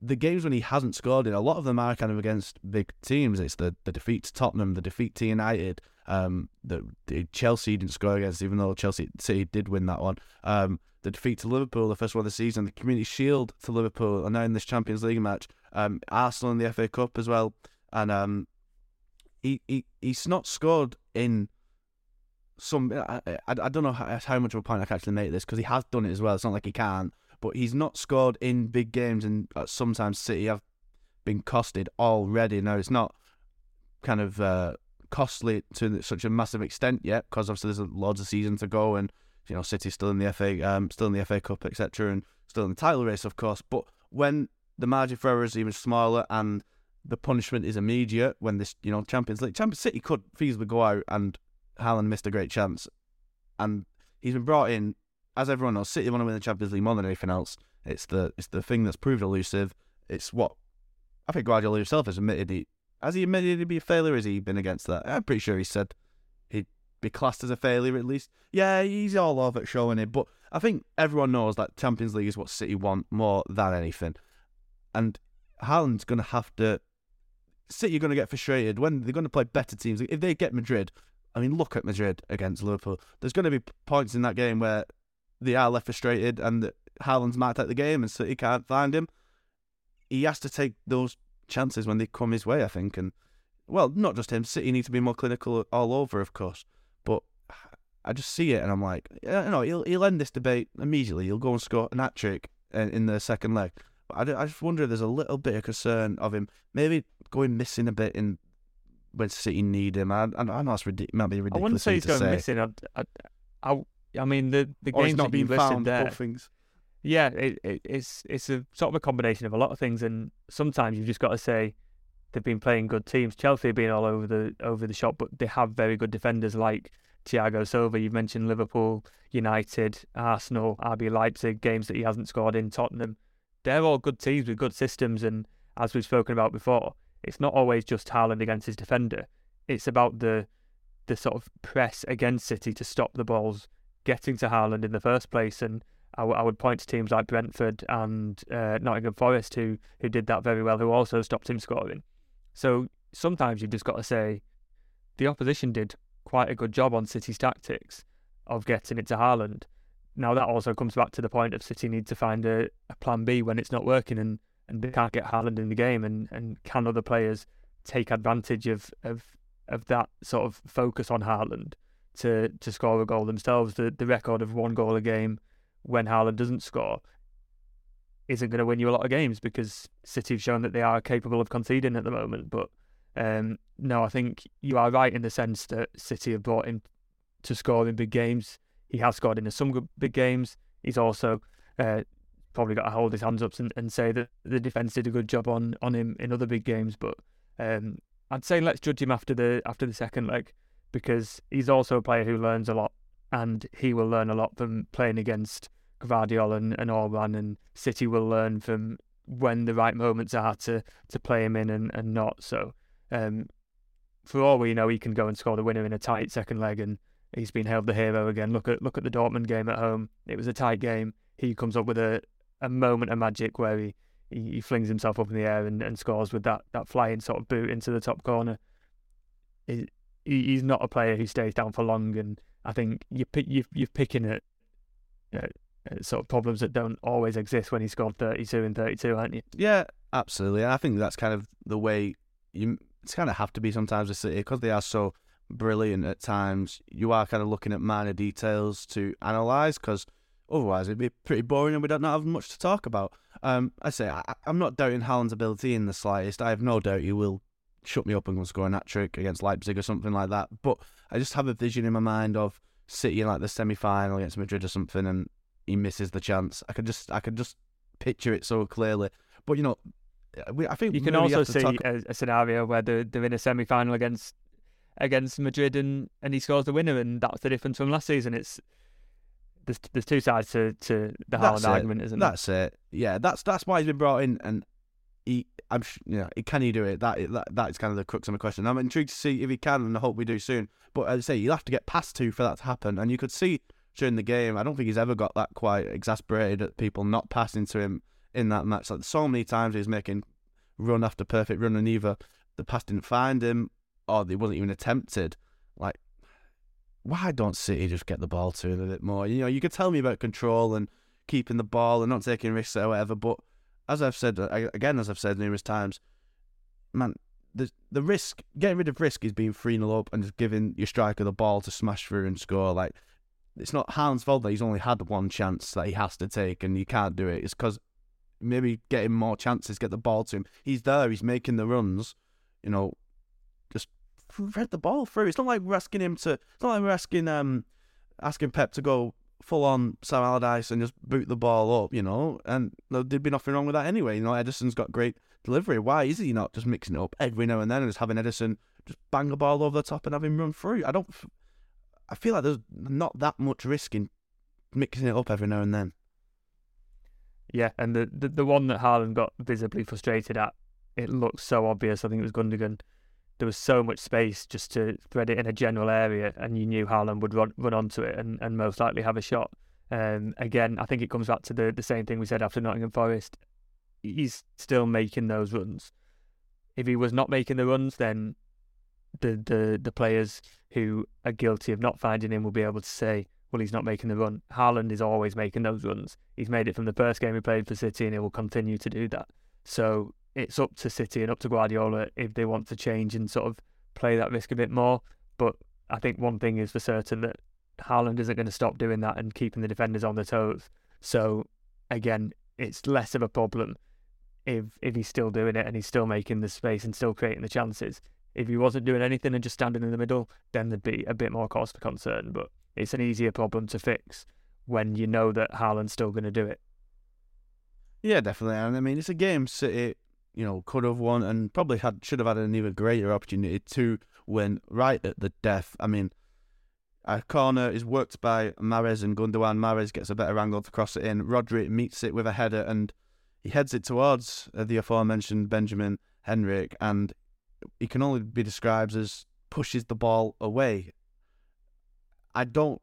the games when he hasn't scored in, a lot of them are kind of against big teams. It's the the defeat to Tottenham, the defeat to United, um, the, the Chelsea didn't score against, even though Chelsea City did win that one. Um, the defeat to Liverpool, the first one of the season, the Community Shield to Liverpool, and now in this Champions League match, um, Arsenal in the FA Cup as well, and um, he he he's not scored in some. I, I, I don't know how, how much of a point I can actually make this because he has done it as well. It's not like he can't, but he's not scored in big games, and uh, sometimes City have been costed already. Now it's not kind of uh, costly to such a massive extent yet because obviously there's loads of season to go, and you know City's still in the FA, um, still in the FA Cup, etc., and still in the title race, of course. But when the margin for error is even smaller and the punishment is immediate, when this you know Champions League, Champions City could feasibly go out and Haaland missed a great chance, and he's been brought in. As everyone knows, City want to win the Champions League more than anything else. It's the it's the thing that's proved elusive. It's what I think Guardiola himself has admitted. He has he admitted he'd be a failure? Has he been against that? I'm pretty sure he said he'd be classed as a failure at least. Yeah, he's all over showing it, but I think everyone knows that Champions League is what City want more than anything, and Haaland's going to have to. City are going to get frustrated when they're going to play better teams. If they get Madrid, I mean, look at Madrid against Liverpool. There's going to be points in that game where they are left frustrated and Haaland's might take the game and City can't find him. He has to take those chances when they come his way, I think. And, well, not just him. City need to be more clinical all over, of course. But I just see it and I'm like, you know, he'll, he'll end this debate immediately. He'll go and score an hat trick in, the second leg. But I, I just wonder if there's a little bit of concern of him maybe going missing a bit in when City need him. I, I know it's ridiculous. Might be ridiculous. I wouldn't say he's going say. missing. I, I, I, I mean, the the Or games not being found. there. Things. Yeah, it, it, it's it's a sort of a combination of a lot of things, and sometimes you've just got to say they've been playing good teams. Chelsea have been all over the over the shop, but they have very good defenders like Thiago Silva. You've mentioned Liverpool, United, Arsenal, RB Leipzig, games that he hasn't scored in Tottenham. They're all good teams with good systems, and as we've spoken about before, it's not always just Haaland against his defender. It's about the the sort of press against City to stop the balls getting to Haaland in the first place, and I, w- I would point to teams like Brentford and uh, Nottingham Forest who who did that very well, who also stopped him scoring. So sometimes you've just got to say the opposition did quite a good job on City's tactics of getting it to Haaland. Now that also comes back to the point of City need to find a, a plan B when it's not working and, and they can't get Haaland in the game and, and can other players take advantage of, of of that sort of focus on Haaland to to score a goal themselves. The the record of one goal a game when Haaland doesn't score isn't going to win you a lot of games because City have shown that they are capable of conceding at the moment. But um, no, I think you are right in the sense that City have brought him to score in big games. He has scored in some big games. He's also uh, probably got to hold his hands up and, and say that the defence did a good job on, on him in other big games. But um, I'd say let's judge him after the after the second leg because he's also a player who learns a lot and he will learn a lot from playing against Gvardiol and, and Orban and City will learn from when the right moments are to to play him in and, and not. So um, for all we know, he can go and score the winner in a tight second leg, and he's been hailed the hero again. Look at look at the Dortmund game at home; it was a tight game. He comes up with a, a moment of magic where he, he, he flings himself up in the air and, and scores with that, that flying sort of boot into the top corner. He, he, he's not a player who stays down for long, and I think you you you're picking at, at, at sort of problems that don't always exist when he scored 32 and 32, aren't you? Yeah, absolutely. I think that's kind of the way you it's kind of have to be sometimes with City because they are so brilliant at times. You are kind of looking at minor details to analyse because otherwise it'd be pretty boring and we don't have much to talk about. Um, I say I, I'm not doubting Haaland's ability in the slightest. I have no doubt he will shut me up and go score an hat trick against Leipzig or something like that. But I just have a vision in my mind of City in like the semi final against Madrid or something, and he misses the chance. I could just I could just picture it so clearly. But you know, uh, we, I think You can also see talk- a, a scenario where they're, they're in a semi final against against Madrid and, and he scores the winner, and that's the difference from last season. It's there's there's two sides to, to the That's Haaland argument, isn't there? That's it. Yeah, that's that's why he's been brought in, and he, I'm, yeah, can he do it? That, that that is kind of the crux of my question. I'm intrigued to see if he can, and I hope we do soon. But as I say, you'll have to get past two for that to happen, and you could see during the game. I don't think he's ever got that quite exasperated at people not passing to him in that match. Like so many times he's making run after perfect run, and either the pass didn't find him or they wasn't even attempted. Like, why don't City just get the ball to him a bit more? You know, you could tell me about control and keeping the ball and not taking risks or whatever, but as I've said again, as I've said numerous times, man, the the risk getting rid of risk is being three 0 up and just giving your striker the ball to smash through and score. Like it's not Haaland's fault that he's only had one chance that he has to take and he can't do it. It's because maybe getting more chances, get the ball to him. He's there, he's making the runs. You know, just read the ball through. It's not like we're asking him to. It's not like we're asking um asking Pep to go full on Sam Allardyce and just boot the ball up. You know, and there'd be nothing wrong with that anyway. You know, Ederson's got great delivery. Why is he not just mixing it up every now and then and just having Ederson just bang a ball over the top and have him run through? I don't. I feel like there's not that much risk in mixing it up every now and then. Yeah, and the, the, the one that Haaland got visibly frustrated at, it looked so obvious. I think it was Gundogan. There was so much space just to thread it in a general area, and you knew Haaland would run run onto it and, and most likely have a shot. Um, again, I think it comes back to the, the same thing we said after Nottingham Forest. He's still making those runs. If he was not making the runs, then the, the, the players who are guilty of not finding him will be able to say, well, he's not making the run. Haaland is always making those runs. He's made it from the first game he played for City, and he will continue to do that. So it's up to City and up to Guardiola if they want to change and sort of play that risk a bit more. But I think one thing is for certain that Haaland isn't going to stop doing that and keeping the defenders on their toes. So again, it's less of a problem if if he's still doing it and he's still making the space and still creating the chances. If he wasn't doing anything and just standing in the middle, then there'd be a bit more cause for concern. But it's an easier problem to fix when you know that Haaland's still going to do it. Yeah, definitely. And I mean, it's a game City, you know, could have won and probably had should have had an even greater opportunity to win right at the death. I mean, a corner is worked by Mahrez and Gundogan. Mahrez gets a better angle to cross it in. Rodri meets it with a header and he heads it towards uh, the aforementioned Benjamin Henrichs, and he can only be described as pushes the ball away. I don't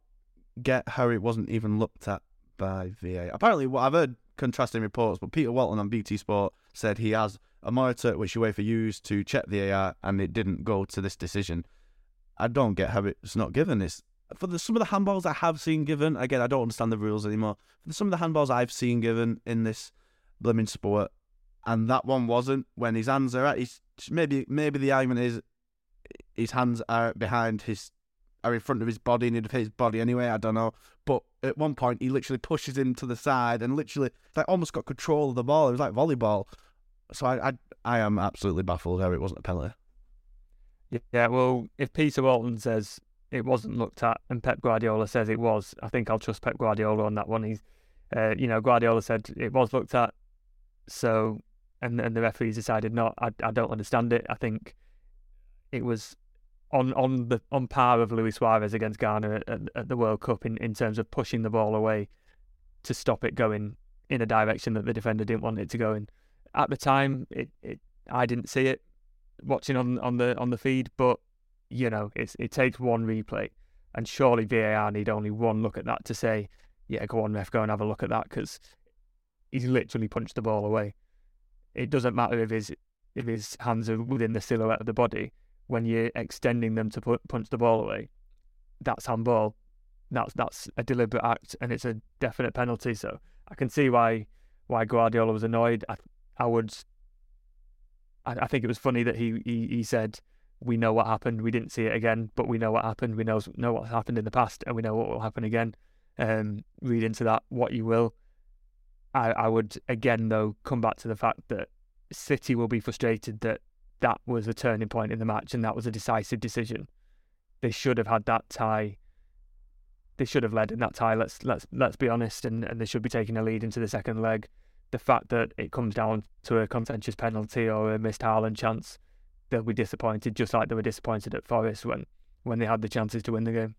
get how it wasn't even looked at by VA. Apparently, what I've heard contrasting reports, but Peter Walton on BT Sport said he has a monitor which UEFA used to check VAR, and it didn't go to this decision. I don't get how it's not given. It's for the, some of the handballs I have seen given. Again, I don't understand the rules anymore. For some of the handballs I've seen given in this blooming sport, and that one wasn't. When his hands are at his maybe maybe the argument is his hands are behind his are in front of his body and he'd his body anyway. I don't know. But at one point, he literally pushes him to the side and literally like almost got control of the ball. It was like volleyball. So I I, I am absolutely baffled how it wasn't a penalty. Yeah, well, if Peter Walton says it wasn't looked at and Pep Guardiola says it was, I think I'll trust Pep Guardiola on that one. He's, uh, you know, Guardiola said it was looked at, so and and the referees decided not. I I don't understand it. I think it was on on the on par of Luis Suarez against Ghana at, at, the World Cup in, in terms of pushing the ball away to stop it going in a direction that the defender didn't want it to go in. At the time, it, it I didn't see it watching on, on the on the feed, but you know it's it takes one replay, and surely VAR need only one look at that to say, yeah, go on, ref, go and have a look at that because he's literally punched the ball away. It doesn't matter if his if his hands are within the silhouette of the body when you're extending them to put, punch the ball away, that's handball. That's that's a deliberate act, and it's a definite penalty. So I can see why why Guardiola was annoyed. I I would. I, I think it was funny that he, he he said we know what happened. We didn't see it again, but we know what happened. We know know what happened in the past, and we know what will happen again. Um, read into that what you will. I I would again though come back to the fact that City will be frustrated that that was a turning point in the match and that was a decisive decision. They should have had that tie. They should have led in that tie. Let's let's let's be honest, and, and they should be taking a lead into the second leg. The fact that it comes down to a contentious penalty or a missed Haaland chance, they'll be disappointed, just like they were disappointed at Forest when when they had the chances to win the game.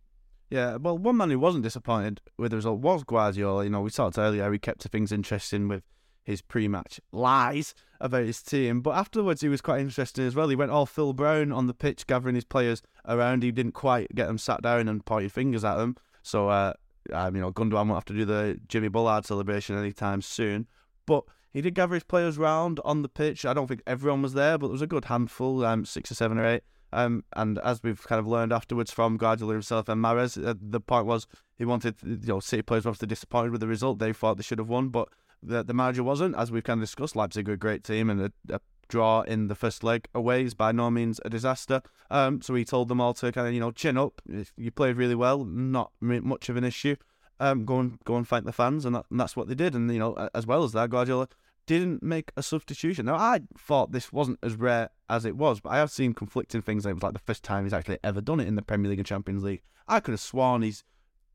Yeah, well, one man who wasn't disappointed with the result was Guardiola. You know, we talked earlier, he kept things interesting with his pre-match lies about his team. But afterwards, he was quite interesting as well. He went all Phil Brown on the pitch, gathering his players around. He didn't quite get them sat down and pointing fingers at them. So, uh, um, you know, Gundogan won't have to do the Jimmy Bullard celebration anytime soon. But he did gather his players round on the pitch. I don't think everyone was there, but there was a good handful, um, six or seven or eight. Um, and as we've kind of learned afterwards from Guardiola himself and Mahrez, uh, the point was he wanted, you know, City players were obviously disappointed with the result. They thought they should have won, but the, the manager wasn't. As we've kind of discussed, Leipzig are a great team, and a, a draw in the first leg away is by no means a disaster. Um, so he told them all to kind of, you know, chin up. You played really well, not much of an issue. Um, go and go and thank the fans, and, that, and that's what they did. And you know, as well as that, Guardiola didn't make a substitution. Now, I thought this wasn't as rare as it was, but I have seen conflicting things. It was like the first time he's actually ever done it in the Premier League and Champions League. I could have sworn he's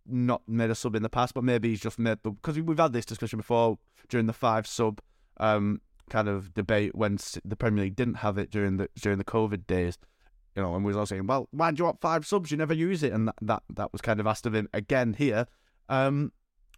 not made a sub in the past, but maybe he's just made the because we've had this discussion before during the five sub um, kind of debate when the Premier League didn't have it during the during the COVID days. You know, and we was all saying, "Well, why do you want five subs? You never use it," and that that, that was kind of asked of him again here. Um,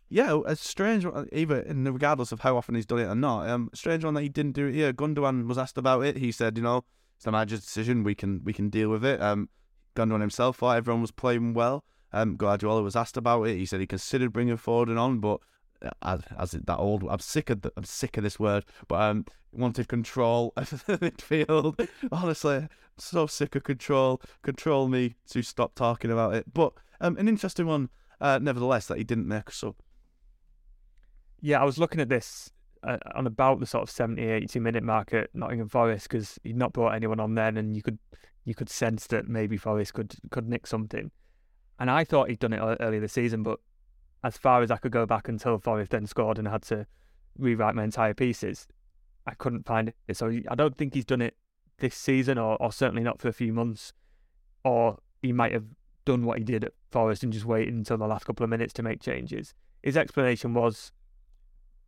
yeah, a strange one, even regardless of how often he's done it or not. Um, strange one that he didn't do it here. Gundogan was asked about it. He said, you know, it's the manager's decision. We can we can deal with it. Um, Gundogan himself thought everyone was playing well. Um, Guardiola was asked about it. He said he considered bringing Foden on, but uh, as, as that old, I'm sick of the, I'm sick of this word. But um, wanted control of the midfield. Honestly, I'm so sick of control. Control me to stop talking about it. But um, an interesting one, uh, nevertheless, that he didn't make a sub. Yeah, I was looking at this uh, on about the sort of 70, 80 minute mark at Nottingham Forest because he'd not brought anyone on then, and you could you could sense that maybe Forest could could nick something. And I thought he'd done it earlier this season, but as far as I could go back until Forest then scored and I had to rewrite my entire pieces, I couldn't find it. So I don't think he's done it this season, or, or certainly not for a few months. Or he might have done what he did at Forest and just waited until the last couple of minutes to make changes. His explanation was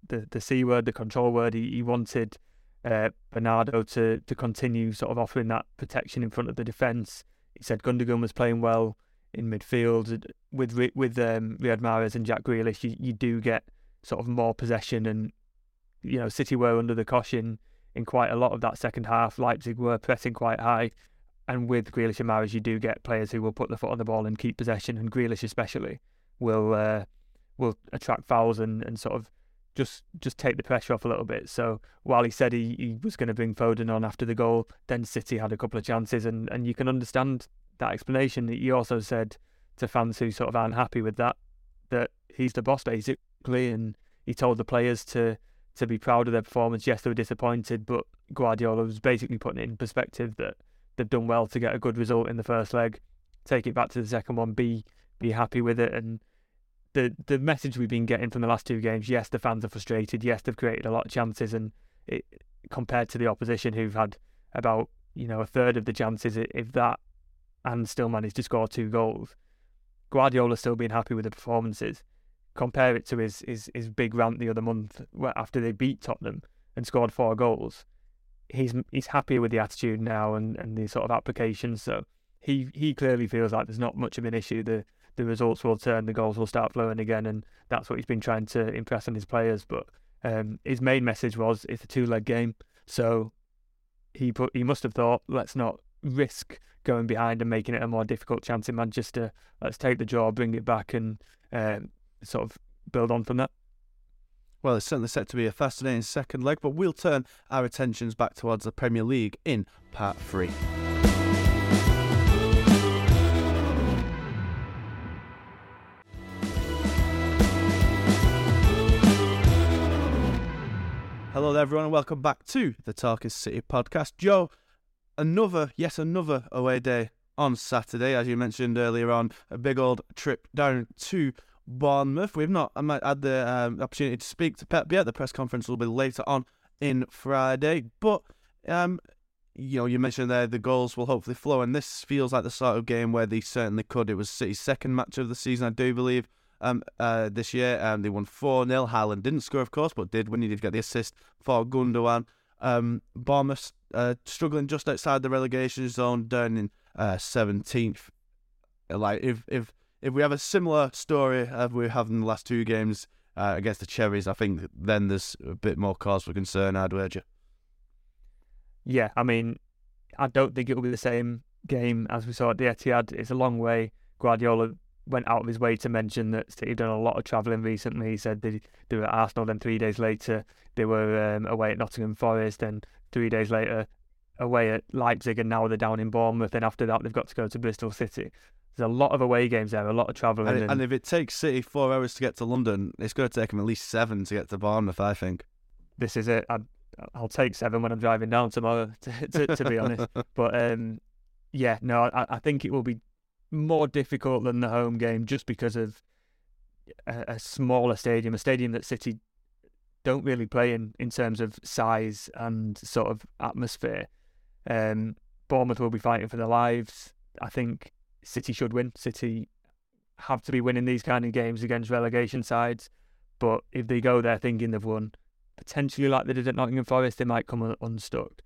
the the c word, the control word. He, he wanted uh, Bernardo to to continue sort of offering that protection in front of the defence. He said Gundogan was playing well in midfield with with um, Riyad Mahrez and Jack Grealish. You, you do get sort of more possession, and you know City were under the caution in quite a lot of that second half. Leipzig were pressing quite high, and with Grealish and Mahrez, you do get players who will put the foot on the ball and keep possession, and Grealish especially will uh, will attract fouls and, and sort of just just take the pressure off a little bit. So while he said he, he was going to bring Foden on after the goal, then City had a couple of chances, and, and you can understand that explanation. That he also said to fans who sort of aren't happy with that that he's the boss basically, and he told the players to to be proud of their performance. Yes, they were disappointed, but Guardiola was basically putting it in perspective that they've done well to get a good result in the first leg. Take it back to the second one, be be happy with it, and the the message we've been getting from the last two games, yes, the fans are frustrated. Yes, they've created a lot of chances, and it, compared to the opposition who've had about you know a third of the chances, if that, and still managed to score two goals, Guardiola still being happy with the performances. Compare it to his his his big rant the other month after they beat Tottenham and scored four goals. He's he's happier with the attitude now and, and the sort of application. So he he clearly feels like there's not much of an issue. The the results will turn, the goals will start flowing again, and that's what he's been trying to impress on his players. But um, his main message was it's a two-leg game, so he put he must have thought let's not risk going behind and making it a more difficult chance in Manchester. Let's take the draw, bring it back, and um, sort of build on from that. Well, it's certainly set to be a fascinating second leg, but we'll turn our attentions back towards the Premier League in part three. Hello there, everyone, and welcome back to the Talking City podcast. Joe, another, yes, another away day on Saturday, as you mentioned earlier on, a big old trip down to Bournemouth. We've not had the um, opportunity to speak to Pep yet. The press conference will be later on in Friday, but um, you know, you mentioned there the goals will hopefully flow, and this feels like the sort of game where they certainly could. It was City's second match of the season, I do believe um, uh, this year. Um, they won 4 0. Haaland didn't score, of course, but did when he did get the assist for Gundogan. Um, Bournemouth uh, struggling just outside the relegation zone, down in uh, 17th. Like, if, if if we have a similar story as we have in the last two games, uh, against the Cherries, I think then there's a bit more cause for concern, I'd wager. Yeah, I mean, I don't think it will be the same game as we saw at the Etihad. It's a long way. Guardiola went out of his way to mention that City have done a lot of travelling recently. He said they, they were at Arsenal, then three days later they were um, away at Nottingham Forest, and three days later away at Leipzig, and now they're down in Bournemouth, and after that they've got to go to Bristol City. There's a lot of away games there, a lot of travelling. And, and, and if it takes City four hours to get to London, it's going to take them at least seven to get to Bournemouth, I think. this is it. I'd, I'll take seven when I'm driving down tomorrow, to, to, to be honest. But um, yeah, no, I, I think it will be more difficult than the home game just because of a, a smaller stadium, a stadium that City don't really play in in terms of size and sort of atmosphere. Um, Bournemouth will be fighting for their lives. I think City should win. City have to be winning these kind of games against relegation sides. But if they go there thinking they've won, potentially like they did at Nottingham Forest, they might come unstuck.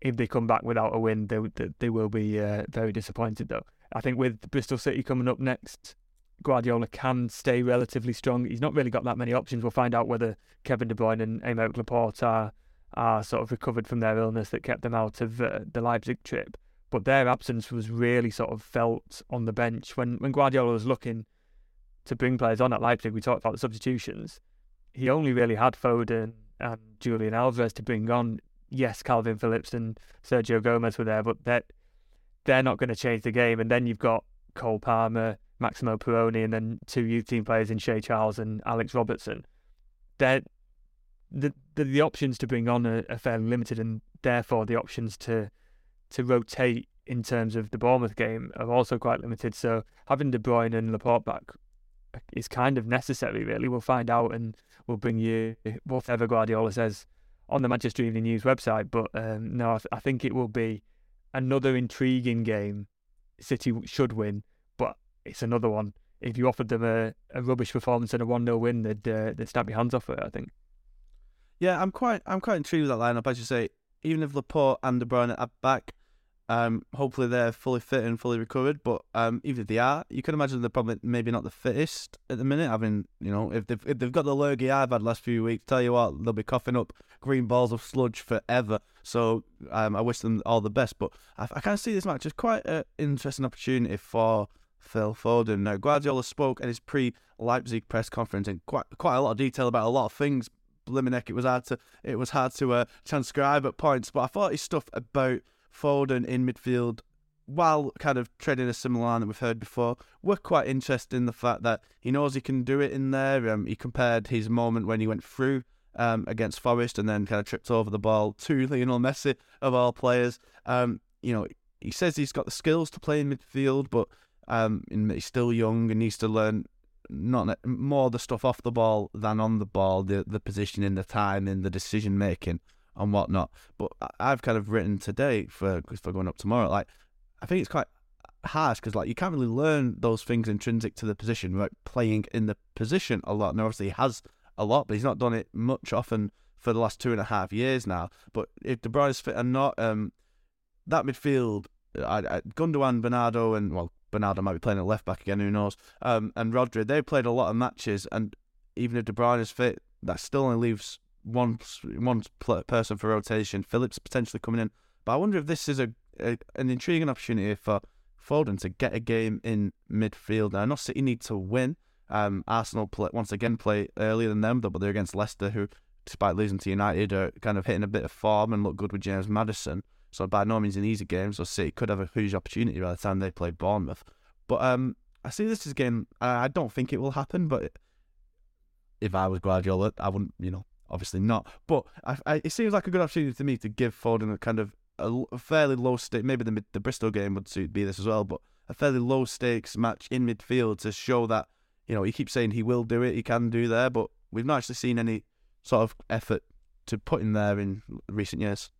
If they come back without a win, they they, they will be uh, very disappointed though. I think with Bristol City coming up next, Guardiola can stay relatively strong. He's not really got that many options. We'll find out whether Kevin De Bruyne and Aymeric Laporte are, are sort of recovered from their illness that kept them out of uh, the Leipzig trip. But their absence was really sort of felt on the bench when when Guardiola was looking to bring players on at Leipzig. We talked about the substitutions. He only really had Foden and Julian Alvarez to bring on. Yes, Calvin Phillips and Sergio Gomez were there, but they're, they're not going to change the game. And then you've got Cole Palmer, Maximo Perrone, and then two youth team players in Shea Charles and Alex Robertson. They're, the, the the options to bring on are, are fairly limited, and therefore the options to to rotate in terms of the Bournemouth game are also quite limited. So having De Bruyne and Laporte back is kind of necessary, really. We'll find out, and we'll bring you whatever Guardiola says on the Manchester Evening News website. But um, no, I, th- I think it will be another intriguing game. City should win, but it's another one. If you offered them a, a rubbish performance and a one 0 win, they'd uh, they'd snap your hands off it. I think. Yeah, I'm quite I'm quite intrigued with that lineup. As you say, even if Laporte and De Bruyne are back, um, hopefully they're fully fit and fully recovered. But um, even if they are, you can imagine they're probably maybe not the fittest at the minute. Having you know, if they've if they've got the lurgy I've had last few weeks, tell you what, they'll be coughing up green balls of sludge forever. So um, I wish them all the best. But I, I of see this match as quite an interesting opportunity for Phil Foden. Now Guardiola spoke at his pre-Leipzig press conference in quite quite a lot of detail about a lot of things. Bliminick, it was hard to it was hard to uh, transcribe at points, but I thought his stuff about Foden in midfield, while kind of treading a similar line that we've heard before, were quite interested in The fact that he knows he can do it in there. Um, he compared his moment when he went through um, against Forest and then kind of tripped over the ball to Lionel Messi of all players. Um, you know, he says he's got the skills to play in midfield, but um, he's still young and needs to learn not more the stuff off the ball than on the ball, the the positioning, the timing, the decision making, and whatnot. But I've kind of written today for for going up tomorrow. Like I think it's quite harsh because like you can't really learn those things intrinsic to the position, right? Playing in the position a lot. And obviously he has a lot, but he's not done it much often for the last two and a half years now. But if De Bruyne's fit or not, um, that midfield, I, I, Gundogan, Bernardo, and well, Bernardo might be playing at left back again, who knows? Um, and Rodri, they've played a lot of matches, and even if De Bruyne is fit, that still only leaves one one person for rotation. Phillips potentially coming in, but I wonder if this is a, a an intriguing opportunity for Foden to get a game in midfield. Now, I know City need to win. Um, Arsenal play, once again play earlier than them, but they're against Leicester, who, despite losing to United, are kind of hitting a bit of form and look good with James Maddison. So by no means an easy game. So City could have a huge opportunity by the time they play Bournemouth. But um, I see this as a game. I don't think it will happen. But if I was Guardiola, I wouldn't. You know, obviously not. But I, I, it seems like a good opportunity to me to give Foden a kind of a, a fairly low stake. Maybe the the Bristol game would suit be this as well. But a fairly low stakes match in midfield to show that you know he keeps saying he will do it, he can do there, but we've not actually seen any sort of effort to put in there in recent years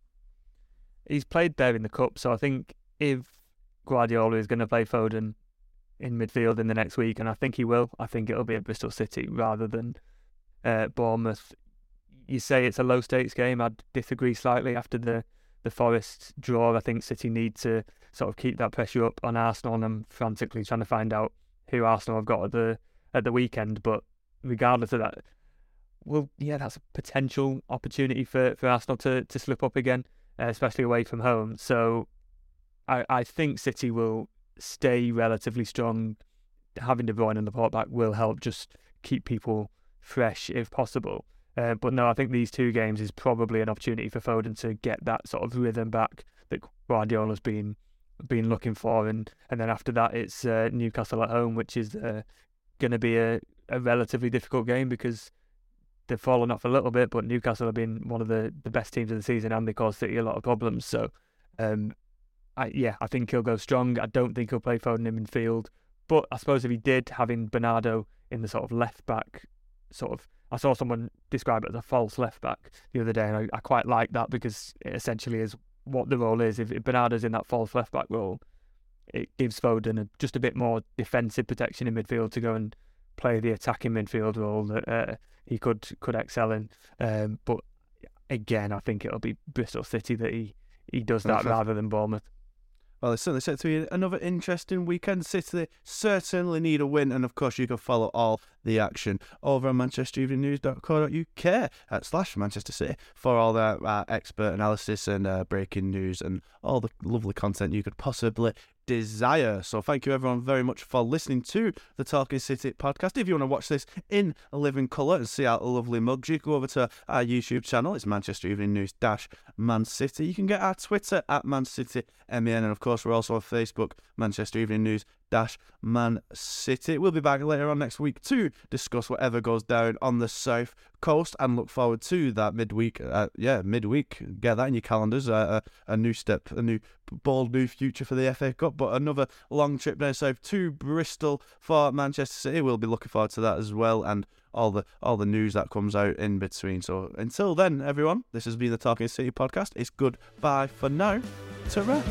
he's played there in the cup, so I think if Guardiola is going to play Foden in midfield in the next week, and I think he will, I think it'll be at Bristol City rather than uh, Bournemouth. You say it's a low stakes game. I'd disagree slightly after the the Forest draw. I think City need to sort of keep that pressure up on Arsenal, and I'm frantically trying to find out who Arsenal have got at the at the weekend. But regardless of that, well, yeah, that's a potential opportunity for, for Arsenal to, to slip up again, uh, especially away from home. So I, I think City will stay relatively strong. Having De Bruyne Laporte back will help just keep people fresh if possible. Uh, but no, I think these two games is probably an opportunity for Foden to get that sort of rhythm back that Guardiola's been been looking for, and and then after that it's uh, Newcastle at home, which is uh, going to be a, a relatively difficult game because they've fallen off a little bit, but Newcastle have been one of the, the best teams of the season and they caused City a lot of problems. So, um, I, yeah, I think he'll go strong. I don't think he'll play Foden in midfield, but I suppose if he did, having Bernardo in the sort of left back, sort of, I saw someone describe it as a false left back the other day, and I, I quite like that because it essentially is what the role is. If, if Bernardo's in that false left back role, it gives Foden a, just a bit more defensive protection in midfield to go and play the attacking midfield role that uh, he could could excel in. Um, but again, I think it'll be Bristol City that he, he does that rather than Bournemouth. Well, it's certainly set to be another interesting weekend. City certainly need a win, and of course, you can follow all the action over on manchestereveningnews.co.uk uh, slash Manchester City for all that uh, expert analysis and uh, breaking news and all the lovely content you could possibly desire. So thank you everyone very much for listening to the Talking City podcast. If you want to watch this in living colour and see our lovely mugs, you go over to our YouTube channel. It's Manchester Evening News dash Man City. You can get our Twitter at Man City MEN, and of course we're also on Facebook, Manchester Evening News dash Man City. We'll be back later on next week to discuss whatever goes down on the south coast and look forward to that midweek. Uh, yeah, midweek. Get that in your calendars. Uh, a, a, new step, a new bold new future for the FA Cup, but another long trip down south to Bristol for Manchester City. We'll be looking forward to that as well, and all the all the news that comes out in between. So until then, everyone, this has been the Talking City podcast. It's goodbye for now. Ta-ra.